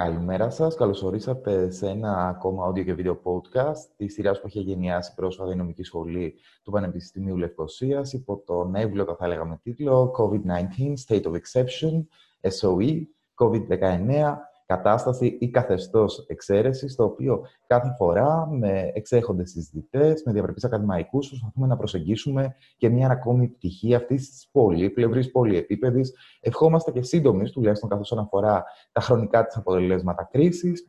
Καλημέρα σας. Καλώς ορίσατε σε ένα ακόμα audio και βίντεο podcast της σειράς που έχει γενιάσει πρόσφατα η νομική σχολή του Πανεπιστημίου Λευκοσίας υπό τον εύλογο, θα έλεγα τίτλο COVID-19 State of Exception, SOE, COVID-19 κατάσταση ή καθεστώς εξαίρεσης, το οποίο κάθε φορά με εξέχοντες συζητητές, με διαπρεπείς ακαδημαϊκούς, προσπαθούμε να προσεγγίσουμε και μια ακόμη πτυχή αυτής της πολύπλευρη, πολυεπίπεδης, ευχόμαστε και σύντομης, τουλάχιστον καθώς αναφορά τα χρονικά της αποτελέσματα κρίσης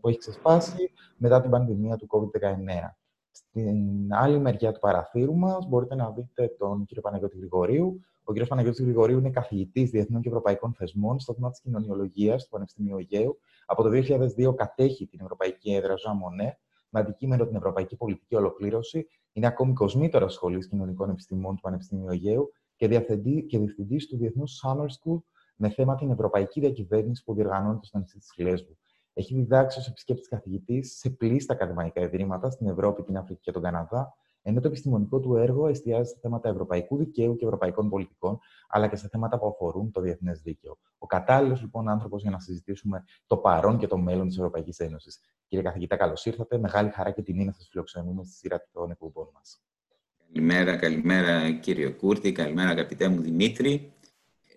που έχει ξεσπάσει μετά την πανδημία του COVID-19. Στην άλλη μεριά του παραθύρου μας μπορείτε να δείτε τον κύριο Παναγιώτη Γρηγορίου, ο κ. Παναγιώτης Γρηγορίου είναι καθηγητής Διεθνών και Ευρωπαϊκών Θεσμών στο τμήμα της Κοινωνιολογίας του Πανεπιστημίου Αιγαίου. Από το 2002 κατέχει την Ευρωπαϊκή Έδρα Ζωά Μονέ, με αντικείμενο την Ευρωπαϊκή Πολιτική Ολοκλήρωση. Είναι ακόμη κοσμήτωρας Σχολής Κοινωνικών Επιστημών του Πανεπιστημίου Αιγαίου και διευθυντής του Διεθνούς Summer School με θέμα την Ευρωπαϊκή Διακυβέρνηση που διοργανώνεται στο νησί της Λέσβου. Έχει διδάξει ως επισκέπτης καθηγητής σε πλήστα ακαδημαϊκά ιδρύματα στην Ευρώπη, την Αφρική και τον Καναδά, ενώ το επιστημονικό του έργο εστιάζει σε θέματα ευρωπαϊκού δικαίου και ευρωπαϊκών πολιτικών, αλλά και σε θέματα που αφορούν το διεθνές δίκαιο. Ο κατάλληλος λοιπόν άνθρωπος για να συζητήσουμε το παρόν και το μέλλον της Ευρωπαϊκής Ένωσης. Κύριε καθηγητά, καλώς ήρθατε. Μεγάλη χαρά και τιμή να σας φιλοξενούμε στη σειρά των εκπομπών μας. Καλημέρα, καλημέρα κύριε Κούρτη, καλημέρα αγαπητέ μου Δημήτρη.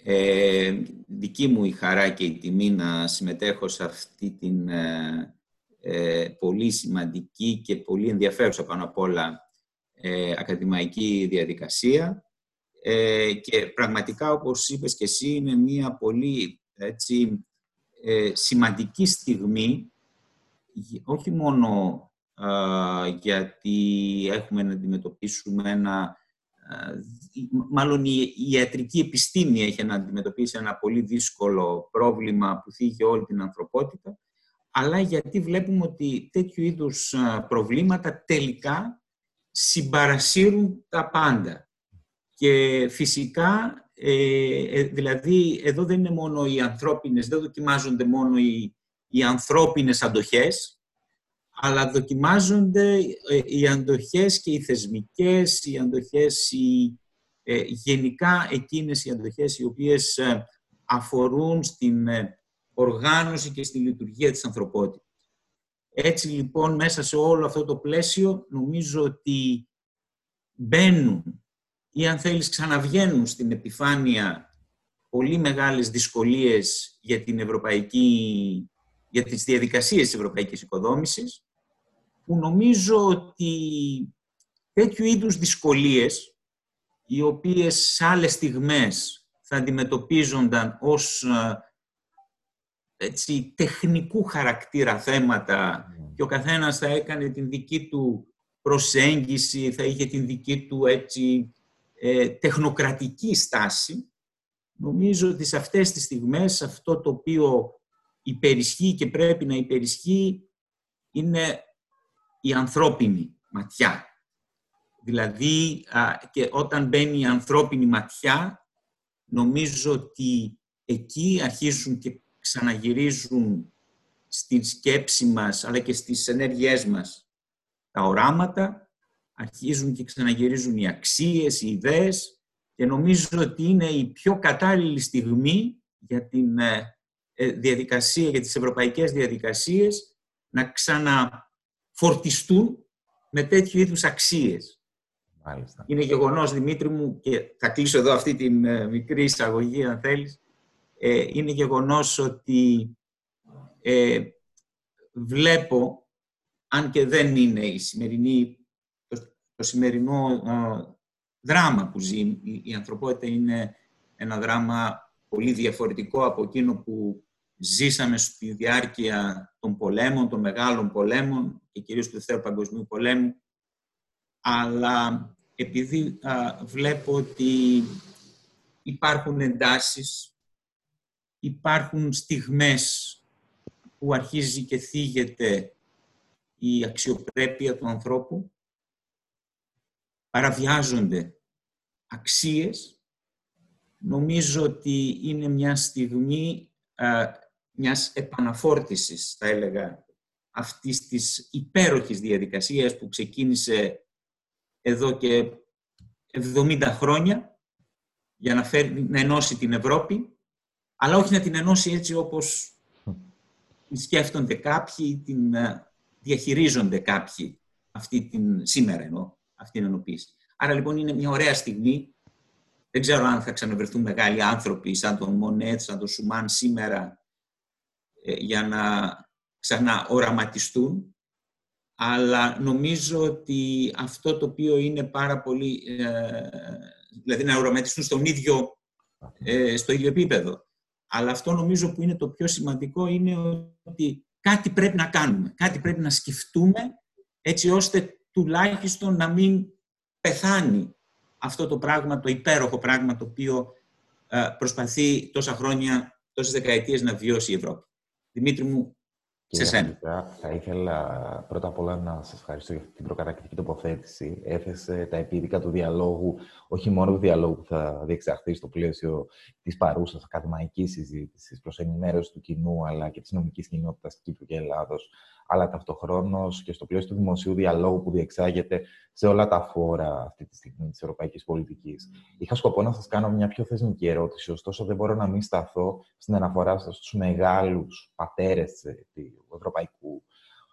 Ε, δική μου η χαρά και η τιμή να συμμετέχω σε αυτή την ε, ε πολύ σημαντική και πολύ ενδιαφέρουσα πάνω απ' όλα ε, ακαδημαϊκή διαδικασία. Ε, και πραγματικά, όπως είπες και εσύ, είναι μια πολύ έτσι, ε, σημαντική στιγμή όχι μόνο γιατί έχουμε να αντιμετωπίσουμε ένα... μάλλον η, ιατρική επιστήμη έχει να αντιμετωπίσει ένα πολύ δύσκολο πρόβλημα που θίγει όλη την ανθρωπότητα, αλλά γιατί βλέπουμε ότι τέτοιου είδους προβλήματα τελικά συμπαρασύρουν τα πάντα. Και φυσικά, ε, ε, δηλαδή, εδώ δεν είναι μόνο οι ανθρώπινες, δεν δοκιμάζονται μόνο οι, οι ανθρώπινες αντοχές, αλλά δοκιμάζονται ε, οι αντοχές και οι θεσμικές, οι αντοχές, οι, γενικά εκείνες οι αντοχές οι οποίες αφορούν στην οργάνωση και στη λειτουργία της ανθρωπότητας. Έτσι λοιπόν μέσα σε όλο αυτό το πλαίσιο νομίζω ότι μπαίνουν ή αν θέλεις ξαναβγαίνουν στην επιφάνεια πολύ μεγάλες δυσκολίες για, την ευρωπαϊκή, για τις διαδικασίες της ευρωπαϊκής οικοδόμησης που νομίζω ότι τέτοιου είδους δυσκολίες οι οποίες σε άλλες στιγμές θα αντιμετωπίζονταν ως έτσι, τεχνικού χαρακτήρα θέματα ναι. και ο καθένας θα έκανε την δική του προσέγγιση, θα είχε την δική του έτσι, ε, τεχνοκρατική στάση. Νομίζω ότι σε αυτές τις στιγμές αυτό το οποίο υπερισχύει και πρέπει να υπερισχύει είναι η ανθρώπινη ματιά. Δηλαδή, και όταν μπαίνει η ανθρώπινη ματιά, νομίζω ότι εκεί αρχίζουν και ξαναγυρίζουν στην σκέψη μας, αλλά και στις ενέργειές μας τα οράματα, αρχίζουν και ξαναγυρίζουν οι αξίες, οι ιδέες και νομίζω ότι είναι η πιο κατάλληλη στιγμή για την ε, ε, διαδικασία, για τις ευρωπαϊκές διαδικασίες να ξαναφορτιστούν με τέτοιου είδους αξίες. Μάλιστα. Είναι γεγονός, Δημήτρη μου, και θα κλείσω εδώ αυτή την ε, μικρή εισαγωγή, αν θέλεις, ε, είναι γεγονός ότι ε, βλέπω, αν και δεν είναι η σημερινή, το, σημερινό δράμα που ζει η, ανθρωπότητα είναι ένα δράμα πολύ διαφορετικό από εκείνο που ζήσαμε στη διάρκεια των πολέμων, των μεγάλων πολέμων και κυρίως του Δευτέρου Παγκοσμίου Πολέμου. Αλλά επειδή βλέπω ότι υπάρχουν εντάσεις υπάρχουν στιγμές που αρχίζει και θίγεται η αξιοπρέπεια του ανθρώπου, παραβιάζονται αξίες. Νομίζω ότι είναι μια στιγμή α, μιας επαναφόρτισης, θα έλεγα, αυτής της υπέροχης διαδικασίας που ξεκίνησε εδώ και 70 χρόνια για να, φέρει, να ενώσει την Ευρώπη αλλά όχι να την ενώσει έτσι όπως την σκέφτονται κάποιοι, την ε, διαχειρίζονται κάποιοι αυτή την, σήμερα ενώ, αυτή την ενοποίηση. Άρα λοιπόν είναι μια ωραία στιγμή. Δεν ξέρω αν θα ξαναβρεθούν μεγάλοι άνθρωποι σαν τον Μονέτ, σαν τον Σουμάν σήμερα ε, για να ξαναοραματιστούν. Αλλά νομίζω ότι αυτό το οποίο είναι πάρα πολύ... Ε, δηλαδή να οραματιστούν στον ίδιο, ε, στο ίδιο επίπεδο. Αλλά αυτό νομίζω που είναι το πιο σημαντικό είναι ότι κάτι πρέπει να κάνουμε, κάτι πρέπει να σκεφτούμε έτσι ώστε τουλάχιστον να μην πεθάνει αυτό το πράγμα, το υπέροχο πράγμα το οποίο ε, προσπαθεί τόσα χρόνια, τόσες δεκαετίες να βιώσει η Ευρώπη. Δημήτρη μου, σε σένα. Θα ήθελα πρώτα απ' όλα να σας ευχαριστώ για την προκατακτική τοποθέτηση. Έθεσε τα επίδικα του διαλόγου, όχι μόνο του διαλόγου που θα διεξαχθεί στο πλαίσιο της παρούσας ακαδημαϊκής συζήτησης προς ενημέρωση του κοινού, αλλά και της νομικής κοινότητας Κύπρου και Ελλάδος, αλλά ταυτοχρόνως και στο πλαίσιο του δημοσίου διαλόγου που διεξάγεται σε όλα τα φόρα αυτή τη στιγμή της ευρωπαϊκής πολιτικής. Είχα σκοπό να σας κάνω μια πιο θεσμική ερώτηση, ωστόσο δεν μπορώ να μην σταθώ στην αναφορά σας στους μεγάλους πατέρες του ευρωπαϊκού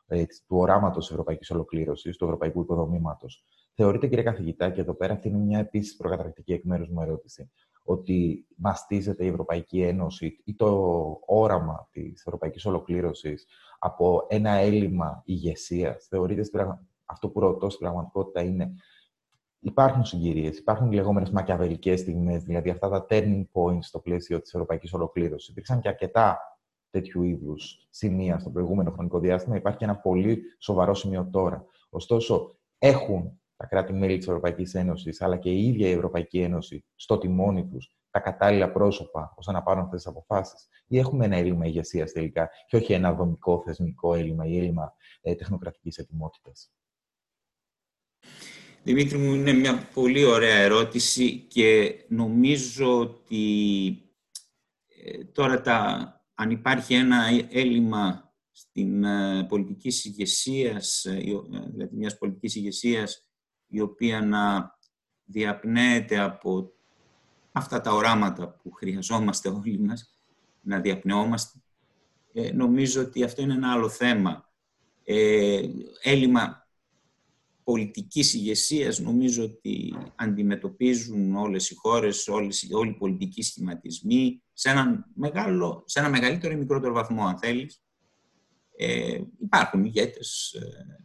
ε, του οράματος της ευρωπαϊκής ολοκλήρωσης, του ευρωπαϊκού οικοδομήματο. Θεωρείτε, κύριε καθηγητά, και εδώ πέρα αυτή είναι μια επίσης προκαταρκτική εκ μέρους μου ερώτηση, ότι μαστίζεται η Ευρωπαϊκή Ένωση ή το όραμα της ευρωπαϊκής ολοκλήρωσης από ένα έλλειμμα ηγεσίας. Θεωρείτε αυτό που ρωτώ στην πραγματικότητα είναι υπάρχουν συγκυρίες, υπάρχουν λεγόμενες μακιαβελικές στιγμές, δηλαδή αυτά τα turning points στο πλαίσιο της ευρωπαϊκής ολοκλήρωσης. Υπήρξαν και αρκετά τέτοιου είδους σημεία στο προηγούμενο χρονικό διάστημα. Υπάρχει και ένα πολύ σοβαρό σημείο τώρα. Ωστόσο, έχουν τα κράτη-μέλη της Ευρωπαϊκής Ένωσης, αλλά και η ίδια η Ευρωπαϊκή Ένωση στο τιμόνι τους τα κατάλληλα πρόσωπα ώστε να πάρουν αυτές τις αποφάσεις, ή έχουμε ένα έλλειμμα ηγεσίας τελικά, και όχι ένα δομικό θεσμικό έλλειμμα ή έλλειμμα ε, τεχνοκρατικής ετοιμότητας. Δημήτρη μου, είναι μια πολύ ωραία ερώτηση και νομίζω ότι ε, τώρα τα, αν υπάρχει ένα έλλειμμα στην ε, πολιτικής ηγεσίας, ε, δηλαδή μιας πολιτικής ηγεσίας η οποία να διαπνέεται από αυτά τα οράματα που χρειαζόμαστε όλοι μας, να διαπνεόμαστε. Ε, νομίζω ότι αυτό είναι ένα άλλο θέμα. Ε, έλλειμμα πολιτικής ηγεσίας νομίζω ότι αντιμετωπίζουν όλες οι χώρες, όλες, όλοι οι πολιτικοί σχηματισμοί σε ένα, μεγάλο, σε ένα μεγαλύτερο ή μικρότερο βαθμό, αν θέλεις. Ε, υπάρχουν ηγέτες, ε,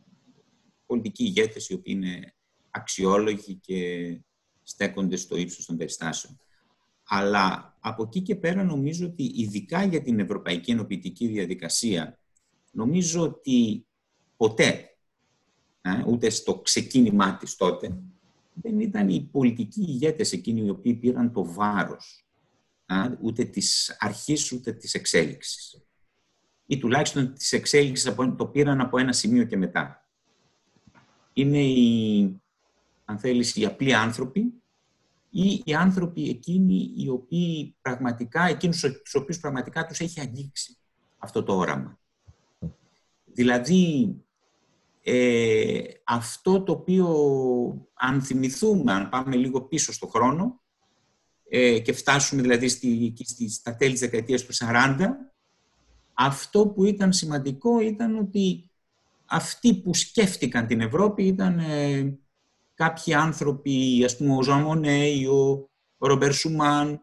πολιτικοί ηγέτες οι οποίοι είναι αξιόλογοι και στέκονται στο ύψος των περιστάσεων. Αλλά από εκεί και πέρα νομίζω ότι ειδικά για την ευρωπαϊκή ενοποιητική διαδικασία νομίζω ότι ποτέ, ε, ούτε στο ξεκίνημά της τότε, δεν ήταν οι πολιτικοί ηγέτες εκείνοι οι οποίοι πήραν το βάρος ε, ούτε της αρχής ούτε της εξέλιξης. Ή τουλάχιστον της εξέλιξης το πήραν από ένα σημείο και μετά. Είναι οι, αν θέλεις, οι απλοί άνθρωποι ή οι άνθρωποι εκείνοι οι οποίοι πραγματικά, εκείνους τους οποίους πραγματικά τους έχει αγγίξει αυτό το όραμα. Δηλαδή, ε, αυτό το οποίο, αν θυμηθούμε, αν πάμε λίγο πίσω στο χρόνο ε, και φτάσουμε δηλαδή στη, στη, στα τέλη της δεκαετίας του 40, αυτό που ήταν σημαντικό ήταν ότι αυτοί που σκέφτηκαν την Ευρώπη ήταν ε, κάποιοι άνθρωποι, ας πούμε ο Ζωαμονέ ο, ο Ρομπερ Σουμάν,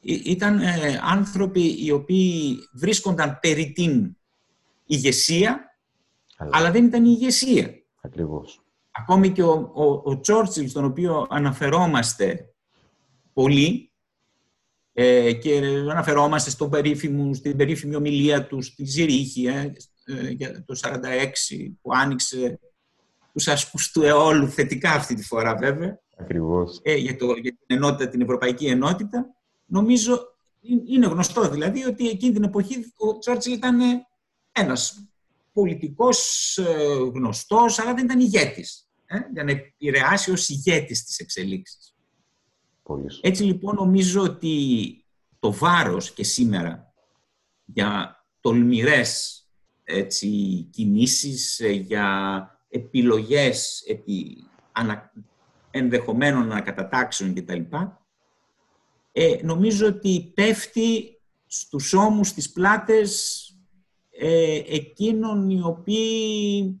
ήταν ε, άνθρωποι οι οποίοι βρίσκονταν περί την ηγεσία, αλλά, δεν ήταν η ηγεσία. Ακριβώς. Ακόμη και ο, ο, ο Τσόρτσιλ, στον οποίο αναφερόμαστε πολύ, ε, και αναφερόμαστε στον περίφημο, στην περίφημη ομιλία του στη Ζηρίχη, ε, ε, για το 1946, που άνοιξε του ασκού του αιώλου, θετικά αυτή τη φορά βέβαια, Ακριβώς. Ε, για, το, για την ενότητα, την Ευρωπαϊκή Ενότητα, νομίζω είναι γνωστό δηλαδή ότι εκείνη την εποχή ο Τσόρτσιλ ήταν ένας πολιτικός ε, γνωστός, αλλά δεν ήταν ηγέτης, ε, για να επηρεάσει ως ηγέτης της εξελίξης. Έτσι λοιπόν νομίζω ότι το βάρος και σήμερα για τολμηρές έτσι, κινήσεις, ε, για επιλογές επί ανα, ενδεχομένων ανακατατάξεων κτλ. Ε, νομίζω ότι πέφτει στους ώμους, στις πλάτες ε, εκείνων οι οποίοι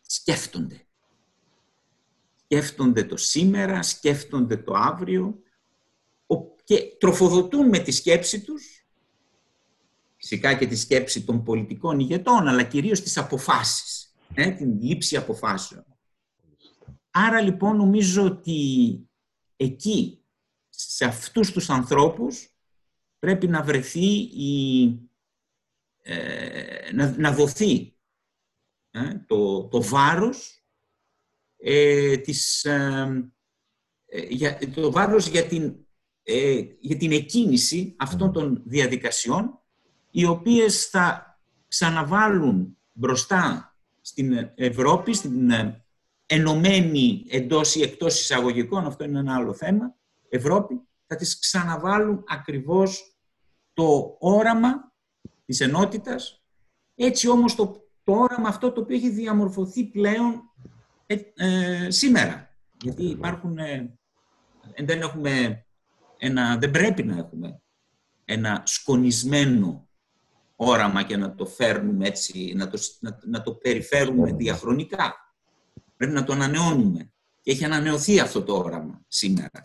σκέφτονται. Σκέφτονται το σήμερα, σκέφτονται το αύριο και τροφοδοτούν με τη σκέψη τους, φυσικά και τη σκέψη των πολιτικών ηγετών, αλλά κυρίως τις αποφάσεις, ε, την λήψη αποφάσεων. Άρα λοιπόν νομίζω ότι εκεί, σε αυτούς τους ανθρώπους, πρέπει να βρεθεί η, ε, να, δοθεί ε, το, το βάρος ε, της, ε, για, το βάρος για την, για την εκκίνηση αυτών των διαδικασιών οι οποίες θα ξαναβάλουν μπροστά στην Ευρώπη, στην ενωμένη εντός ή εκτός εισαγωγικών, αυτό είναι ένα άλλο θέμα, Ευρώπη, θα τις ξαναβάλουν ακριβώς το όραμα της ενότητας, έτσι όμως το, το όραμα αυτό το οποίο έχει διαμορφωθεί πλέον ε, ε, σήμερα. Γιατί υπάρχουν, ε, δεν, έχουμε ένα, δεν πρέπει να έχουμε ένα σκονισμένο όραμα και να το φέρνουμε έτσι, να το, να, να το περιφέρουμε διαχρονικά. Πρέπει να το ανανεώνουμε. Και έχει ανανεωθεί αυτό το όραμα σήμερα.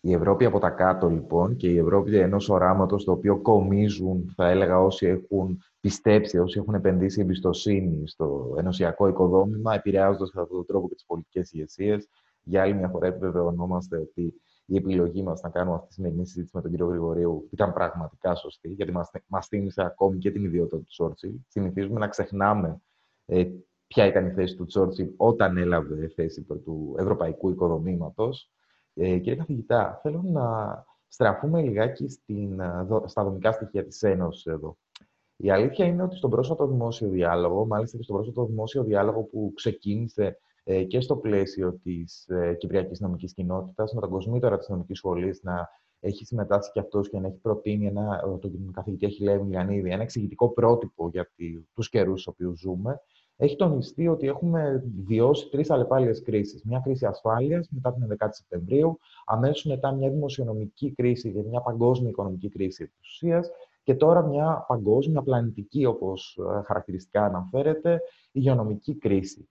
Η Ευρώπη από τα κάτω, λοιπόν, και η Ευρώπη ενός οράματος το οποίο κομίζουν, θα έλεγα, όσοι έχουν πιστέψει, όσοι έχουν επενδύσει εμπιστοσύνη στο ενωσιακό οικοδόμημα, επηρεάζοντας κατά αυτόν τον τρόπο και τις πολιτικές ηγεσίες. Για άλλη μια φορά επιβεβαιωνόμαστε ότι η επιλογή μας να κάνουμε αυτή τη σημερινή συζήτηση με τον κύριο Γρηγορίου ήταν πραγματικά σωστή, γιατί μας θύμισε ακόμη και την ιδιότητα του Τσόρτσιλ. Συνηθίζουμε να ξεχνάμε ε, ποια ήταν η θέση του Τσόρτσιλ όταν έλαβε θέση του ευρωπαϊκού οικοδομήματος. Ε, κύριε καθηγητά, θέλω να στραφούμε λιγάκι στην, ε, στα δομικά στοιχεία της Ένωσης εδώ. Η αλήθεια είναι ότι στον πρόσφατο δημόσιο διάλογο, μάλιστα και στον πρόσφατο δημόσιο διάλογο που ξεκίνησε ε, και στο πλαίσιο της ε, Κυπριακής Νομικής Κοινότητας, με τον κοσμήτωρα της Νομικής Σχολής να έχει συμμετάσχει και αυτός και να έχει προτείνει ένα, τον καθηγητή Αχιλέου Μιλιανίδη, ένα εξηγητικό πρότυπο για τους καιρούς στους οποίους ζούμε, έχει τονιστεί ότι έχουμε βιώσει τρεις αλλεπάλληλες κρίσεις. Μια κρίση ασφάλειας μετά την 11η Σεπτεμβρίου, αμέσως μετά μια δημοσιονομική κρίση και μια παγκόσμια οικονομική κρίση τη ουσία, και τώρα μια παγκόσμια πλανητική, όπως ε, χαρακτηριστικά αναφέρεται, υγειονομική κρίση.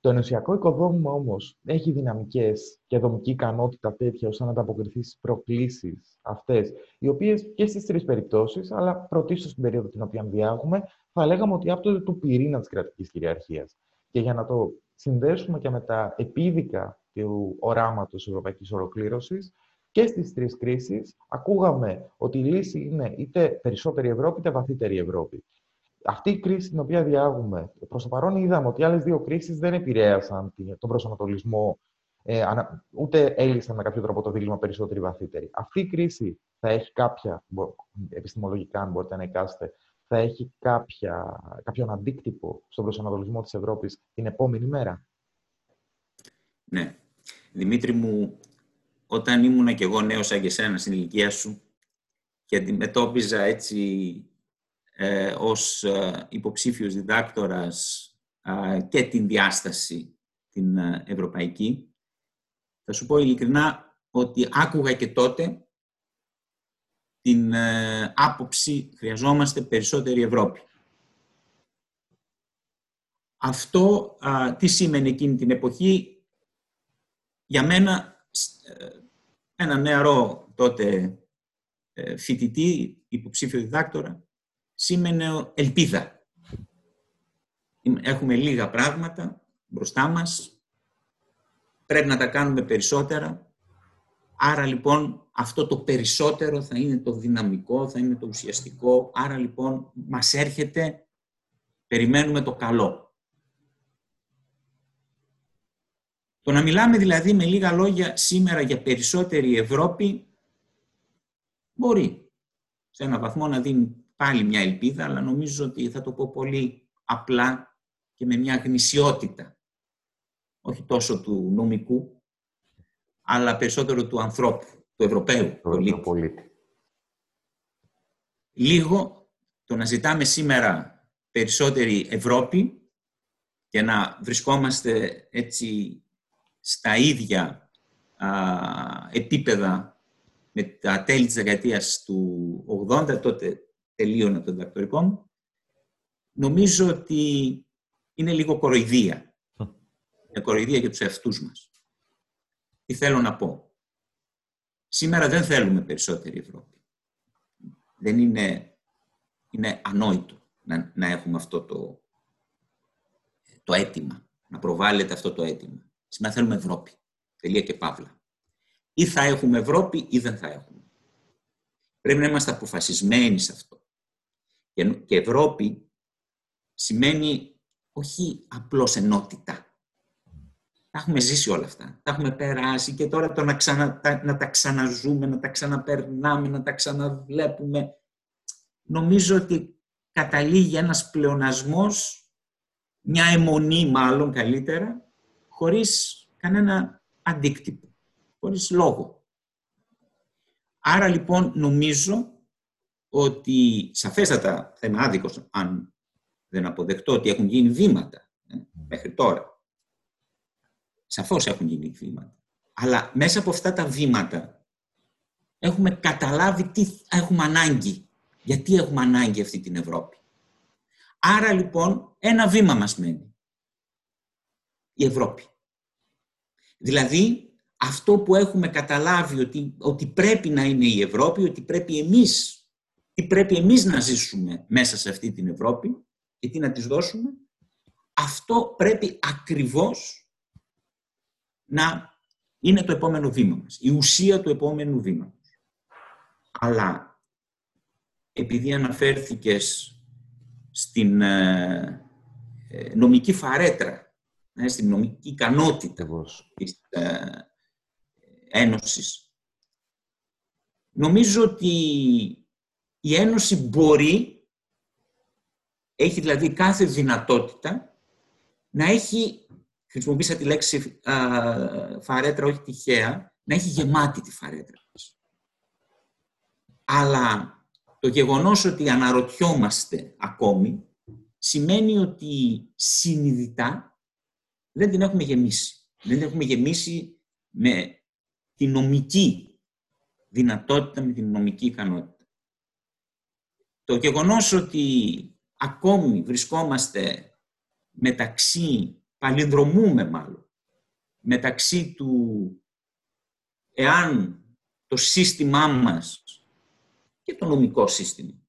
Το ενωσιακό οικοδόμημα όμως έχει δυναμικές και δομική ικανότητα τέτοια ώστε να ανταποκριθεί στις προκλήσεις αυτές, οι οποίες και στις τρεις περιπτώσεις, αλλά πρωτίστως στην περίοδο την οποία διάγουμε, θα λέγαμε ότι άπτονται του πυρήνα της κρατικής κυριαρχίας. Και για να το συνδέσουμε και με τα επίδικα του οράματος ευρωπαϊκής ολοκλήρωσης, και στις τρεις κρίσεις ακούγαμε ότι η λύση είναι είτε περισσότερη Ευρώπη είτε βαθύτερη Ευρώπη αυτή η κρίση την οποία διάγουμε, προς το παρόν είδαμε ότι οι άλλες δύο κρίσεις δεν επηρέασαν τον προσανατολισμό, ε, ούτε έλυσαν με κάποιο τρόπο το δίλημα περισσότερη βαθύτερη. Αυτή η κρίση θα έχει κάποια, επιστημολογικά αν μπορείτε να εικάσετε, θα έχει κάποια, κάποιον αντίκτυπο στον προσανατολισμό της Ευρώπης την επόμενη μέρα; Ναι. Δημήτρη μου, όταν ήμουν και εγώ νέος σαν και εσένα στην ηλικία σου και αντιμετώπιζα έτσι ε, ως ε, υποψήφιος διδάκτορας και την διάσταση την ε, ευρωπαϊκή. Θα σου πω ειλικρινά ότι άκουγα και τότε την άποψη χρειαζόμαστε περισσότερη Ευρώπη. Αυτό τι σήμαινε εκείνη την εποχή; Για μένα ένα νεαρό τότε φοιτητή, υποψήφιο διδάκτορα, σήμαινε ελπίδα. Έχουμε λίγα πράγματα μπροστά μας, πρέπει να τα κάνουμε περισσότερα, άρα λοιπόν αυτό το περισσότερο θα είναι το δυναμικό, θα είναι το ουσιαστικό, άρα λοιπόν μας έρχεται, περιμένουμε το καλό. Το να μιλάμε δηλαδή με λίγα λόγια σήμερα για περισσότερη Ευρώπη μπορεί σε ένα βαθμό να δίνει πάλι μια ελπίδα, αλλά νομίζω ότι θα το πω πολύ απλά και με μια γνησιότητα. Όχι τόσο του νομικού, αλλά περισσότερο του ανθρώπου, του Ευρωπαίου πολίτη. πολίτη. Λίγο το να ζητάμε σήμερα περισσότερη Ευρώπη και να βρισκόμαστε έτσι στα ίδια επίπεδα με τα τέλη της δεκαετίας του 80, τότε τελείωνα το διδακτορικό μου, νομίζω ότι είναι λίγο κοροϊδία. Είναι κοροϊδία για τους εαυτούς μας. Τι θέλω να πω; Σήμερα δεν θέλουμε περισσότερη Ευρώπη. Δεν είναι, είναι ανόητο να, να έχουμε αυτό το, το αίτημα, να προβάλλεται αυτό το αίτημα. Σήμερα θέλουμε Ευρώπη. Τελεία και παύλα. Ή θα έχουμε Ευρώπη ή δεν θα έχουμε. Πρέπει να είμαστε αποφασισμένοι σε αυτό. Και Ευρώπη σημαίνει όχι απλώς ενότητα. Τα έχουμε ζήσει όλα αυτά. Τα έχουμε περάσει και τώρα το να, ξανα, να τα ξαναζούμε, να τα ξαναπερνάμε, να τα ξαναβλέπουμε. Νομίζω ότι καταλήγει ένας πλεονασμός, μια αιμονή μάλλον καλύτερα, χωρίς κανένα αντίκτυπο, χωρίς λόγο. Άρα λοιπόν νομίζω ότι σαφέστατα θα είμαι άδικος αν δεν αποδεχτώ ότι έχουν γίνει βήματα ε, μέχρι τώρα. Σαφώς έχουν γίνει βήματα. Αλλά μέσα από αυτά τα βήματα έχουμε καταλάβει τι έχουμε ανάγκη. Γιατί έχουμε ανάγκη αυτή την Ευρώπη. Άρα λοιπόν ένα βήμα μας μένει. Η Ευρώπη. Δηλαδή αυτό που έχουμε καταλάβει ότι, ότι πρέπει να είναι η Ευρώπη, ότι πρέπει εμείς, τι πρέπει εμείς να ζήσουμε μέσα σε αυτή την Ευρώπη και τι να της δώσουμε, αυτό πρέπει ακριβώς να είναι το επόμενο βήμα μας, η ουσία του επόμενου βήματος. Αλλά επειδή αναφέρθηκες στην ε, ε, νομική φαρέτρα, ε, στην νομική ικανότητα της Ένωσης, νομίζω ότι η Ένωση μπορεί, έχει δηλαδή κάθε δυνατότητα, να έχει, χρησιμοποίησα τη λέξη φαρέτρα όχι τυχαία, να έχει γεμάτη τη φαρέτρα Αλλά το γεγονός ότι αναρωτιόμαστε ακόμη σημαίνει ότι συνειδητά δεν την έχουμε γεμίσει. Δεν την έχουμε γεμίσει με τη νομική δυνατότητα, με την νομική ικανότητα. Το γεγονός ότι ακόμη βρισκόμαστε μεταξύ, παλινδρομούμε μάλλον, μεταξύ του εάν το σύστημά μας και το νομικό σύστημα.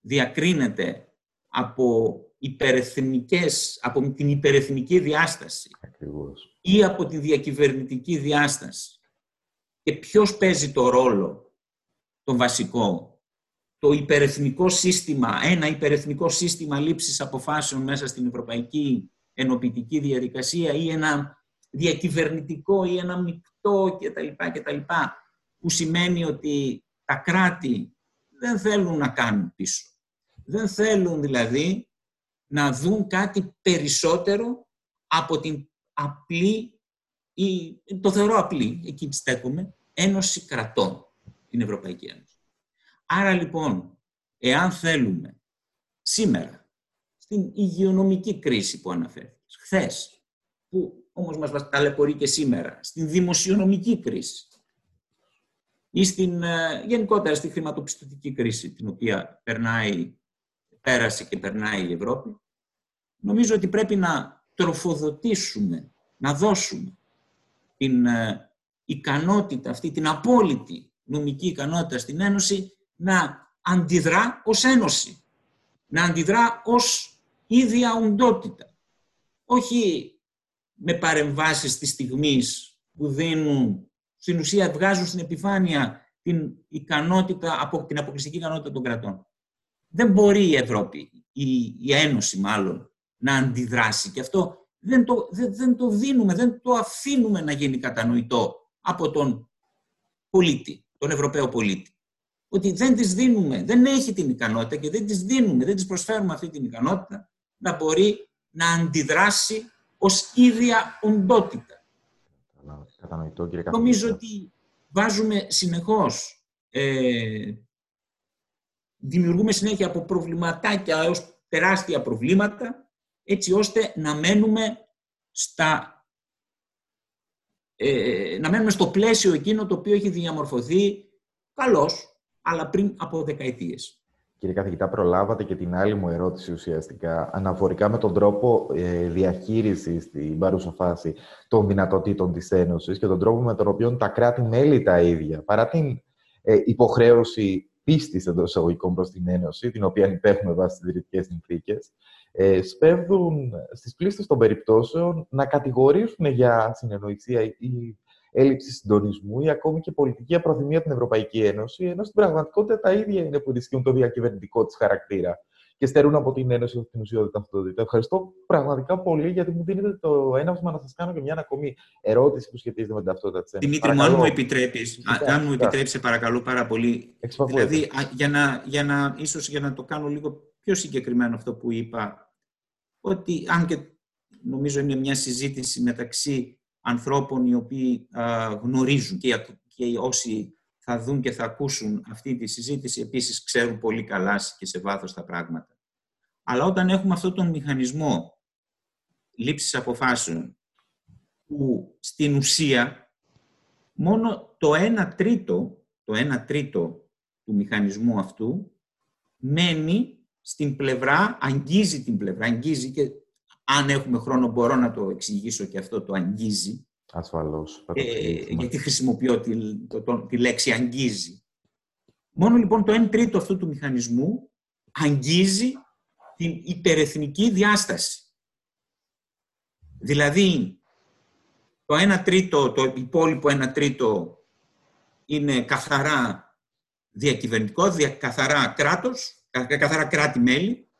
Διακρίνεται από υπερεθνικές, από την υπερεθνική διάσταση Ακριβώς. ή από τη διακυβερνητική διάσταση. Και ποιος παίζει το ρόλο, τον βασικό, το υπερεθνικό σύστημα, ένα υπερεθνικό σύστημα λήψης αποφάσεων μέσα στην ευρωπαϊκή ενοποιητική διαδικασία ή ένα διακυβερνητικό ή ένα μεικτό κτλ. κτλ που σημαίνει ότι τα κράτη δεν θέλουν να κάνουν πίσω. Δεν θέλουν δηλαδή να δουν κάτι περισσότερο από την απλή, ή το θεωρώ απλή, εκεί στέκομαι, Ένωση Κρατών, την Ευρωπαϊκή Ένωση. Άρα λοιπόν, εάν θέλουμε σήμερα, στην υγειονομική κρίση που αναφέρθηκες, χθες, που όμως μας ταλαιπωρεί και σήμερα, στην δημοσιονομική κρίση, ή στην, ε, γενικότερα στη χρηματοπιστωτική κρίση την οποία περνάει, πέρασε και περνάει η Ευρώπη, νομίζω ότι πρέπει να τροφοδοτήσουμε, να δώσουμε την ε, ικανότητα αυτή, την απόλυτη νομική ικανότητα στην Ένωση να αντιδρά ως Ένωση, να αντιδρά ως ίδια οντότητα. Όχι με παρεμβάσεις της στιγμής που δίνουν στην ουσία βγάζουν στην επιφάνεια την ικανότητα, την αποκλειστική ικανότητα των κρατών. Δεν μπορεί η Ευρώπη, η, η Ένωση μάλλον, να αντιδράσει. Και αυτό δεν το, δεν, δεν το δίνουμε, δεν το αφήνουμε να γίνει κατανοητό από τον πολίτη, τον Ευρωπαίο πολίτη. Ότι δεν της δίνουμε, δεν έχει την ικανότητα και δεν της δίνουμε, δεν της προσφέρουμε αυτή την ικανότητα να μπορεί να αντιδράσει ως ίδια οντότητα. Κατανοητό, κύριε Νομίζω ότι βάζουμε συνεχώς, ε, δημιουργούμε συνέχεια από προβληματάκια έως τεράστια προβλήματα, έτσι ώστε να μένουμε στα ε, να μένουμε στο πλαίσιο εκείνο το οποίο έχει διαμορφωθεί καλώς, αλλά πριν από δεκαετίες. Κύριε καθηγητά, προλάβατε και την άλλη μου ερώτηση ουσιαστικά αναφορικά με τον τρόπο ε, διαχείρισης στην παρούσα φάση των δυνατοτήτων της Ένωσης και τον τρόπο με τον οποίο τα κράτη-μέλη τα ίδια, παρά την ε, υποχρέωση πίστης εντός εισαγωγικών προς την Ένωση, την οποία υπέχουμε βάσει τις ιδρυτικέ συνθήκες, ε, σπέβδουν στις πλήστες των περιπτώσεων να κατηγορήσουν για συνεννοησία ή έλλειψη συντονισμού ή ακόμη και πολιτική απροθυμία την Ευρωπαϊκή Ένωση, ενώ στην πραγματικότητα τα ίδια είναι που ενισχύουν το διακυβερνητικό της χαρακτήρα και στερούν από την Ένωση την ουσιώδη ταυτότητα. Ευχαριστώ πραγματικά πολύ γιατί μου δίνετε το έναυσμα να σας κάνω και μια ακόμη ερώτηση που σχετίζεται με την ταυτότητα της Ένωσης. Δημήτρη, μου, αν μου επιτρέπεις, αν μου επιτρέψει, παρακαλώ πάρα πολύ. Δηλαδή, για να, για να, ίσως για να το κάνω λίγο πιο συγκεκριμένο αυτό που είπα, ότι αν και νομίζω είναι μια συζήτηση μεταξύ ανθρώπων οι οποίοι γνωρίζουν και, και όσοι θα δουν και θα ακούσουν αυτή τη συζήτηση επίσης ξέρουν πολύ καλά και σε βάθος τα πράγματα. Αλλά όταν έχουμε αυτόν τον μηχανισμό λήψης αποφάσεων που στην ουσία μόνο το 1 τρίτο, το 1 τρίτο του μηχανισμού αυτού μένει στην πλευρά, αγγίζει την πλευρά, αγγίζει και αν έχουμε χρόνο μπορώ να το εξηγήσω και αυτό το αγγίζει. Ασφαλώς. Ε, γιατί χρησιμοποιώ τη, τη λέξη αγγίζει. Μόνο λοιπόν το 1 τρίτο αυτού του μηχανισμού αγγίζει την υπερεθνική διάσταση. Δηλαδή, το 1 τρίτο, το υπόλοιπο 1 τρίτο είναι καθαρά διακυβερνητικό, καθαρά κράτος, καθαρά κράτη-μέλη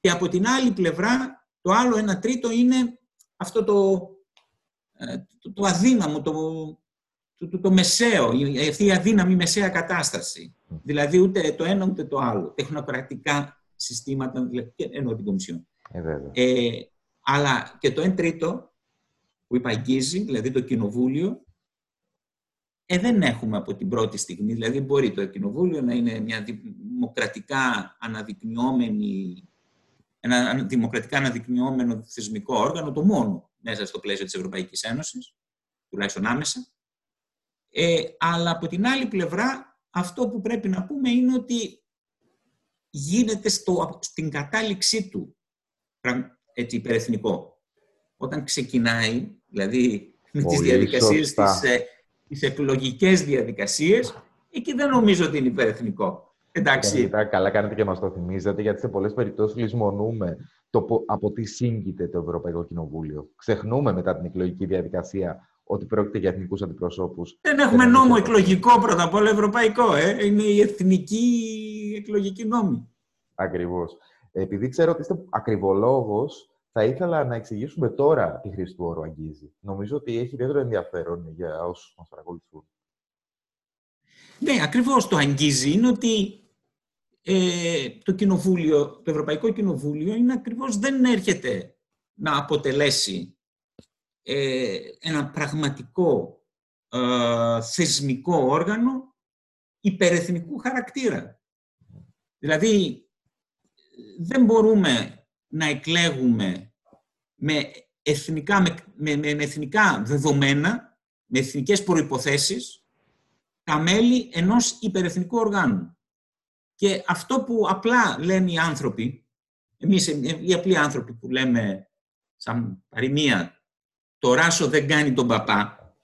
και από την άλλη πλευρά το άλλο 1 τρίτο είναι αυτό το, ε, το, το αδύναμο, το, το, το, μεσαίο, αυτή η αδύναμη μεσαία κατάσταση. Δηλαδή ούτε το ένα ούτε το άλλο. Τεχνοκρατικά συστήματα, δηλαδή, εννοώ την Κομισιόν. Ε, ε, αλλά και το 1 τρίτο που είπα αγγίζει, δηλαδή το Κοινοβούλιο, ε, δεν έχουμε από την πρώτη στιγμή. Δηλαδή μπορεί το Κοινοβούλιο να είναι μια δημοκρατικά αναδεικνυόμενη ένα δημοκρατικά αναδεικνυόμενο θεσμικό όργανο, το μόνο μέσα στο πλαίσιο της Ευρωπαϊκής Ένωσης, τουλάχιστον άμεσα. Ε, αλλά από την άλλη πλευρά, αυτό που πρέπει να πούμε είναι ότι γίνεται στο, στην κατάληξή του έτσι, υπερεθνικό. Όταν ξεκινάει, δηλαδή με τις διαδικασίες, τις, ε, τις εκλογικές διαδικασίες, εκεί δεν νομίζω ότι είναι υπερεθνικό. Εντάξει. καλά κάνετε και μας το θυμίζετε, γιατί σε πολλές περιπτώσεις λησμονούμε το, από τι σύγκυται το Ευρωπαϊκό Κοινοβούλιο. Ξεχνούμε μετά την εκλογική διαδικασία ότι πρόκειται για εθνικούς αντιπροσώπους. Δεν έχουμε νόμο εκλογικό πρώτα απ' όλα ευρωπαϊκό. Ε. Είναι η εθνική εκλογική νόμη. Ακριβώς. Επειδή ξέρω ότι είστε ακριβολόγος, θα ήθελα να εξηγήσουμε τώρα τη χρήση του όρου αγγίζει. Νομίζω ότι έχει ιδιαίτερο ενδιαφέρον για όσους μας παρακολουθούν. Ναι, ακριβώς το αγγίζει είναι ότι ε, το κοινοβούλιο, το Ευρωπαϊκό Κοινοβούλιο είναι ακριβώς δεν έρχεται να αποτελέσει ε, ένα πραγματικό ε, θεσμικό όργανο υπερεθνικού χαρακτήρα. Δηλαδή, δεν μπορούμε να εκλέγουμε με εθνικά, με, με, με εθνικά δεδομένα, με εθνικές προϋποθέσεις, τα μέλη ενός υπερεθνικού οργάνου. Και αυτό που απλά λένε οι άνθρωποι, εμείς οι απλοί άνθρωποι που λέμε σαν παροιμία, το ράσο δεν κάνει τον παπά,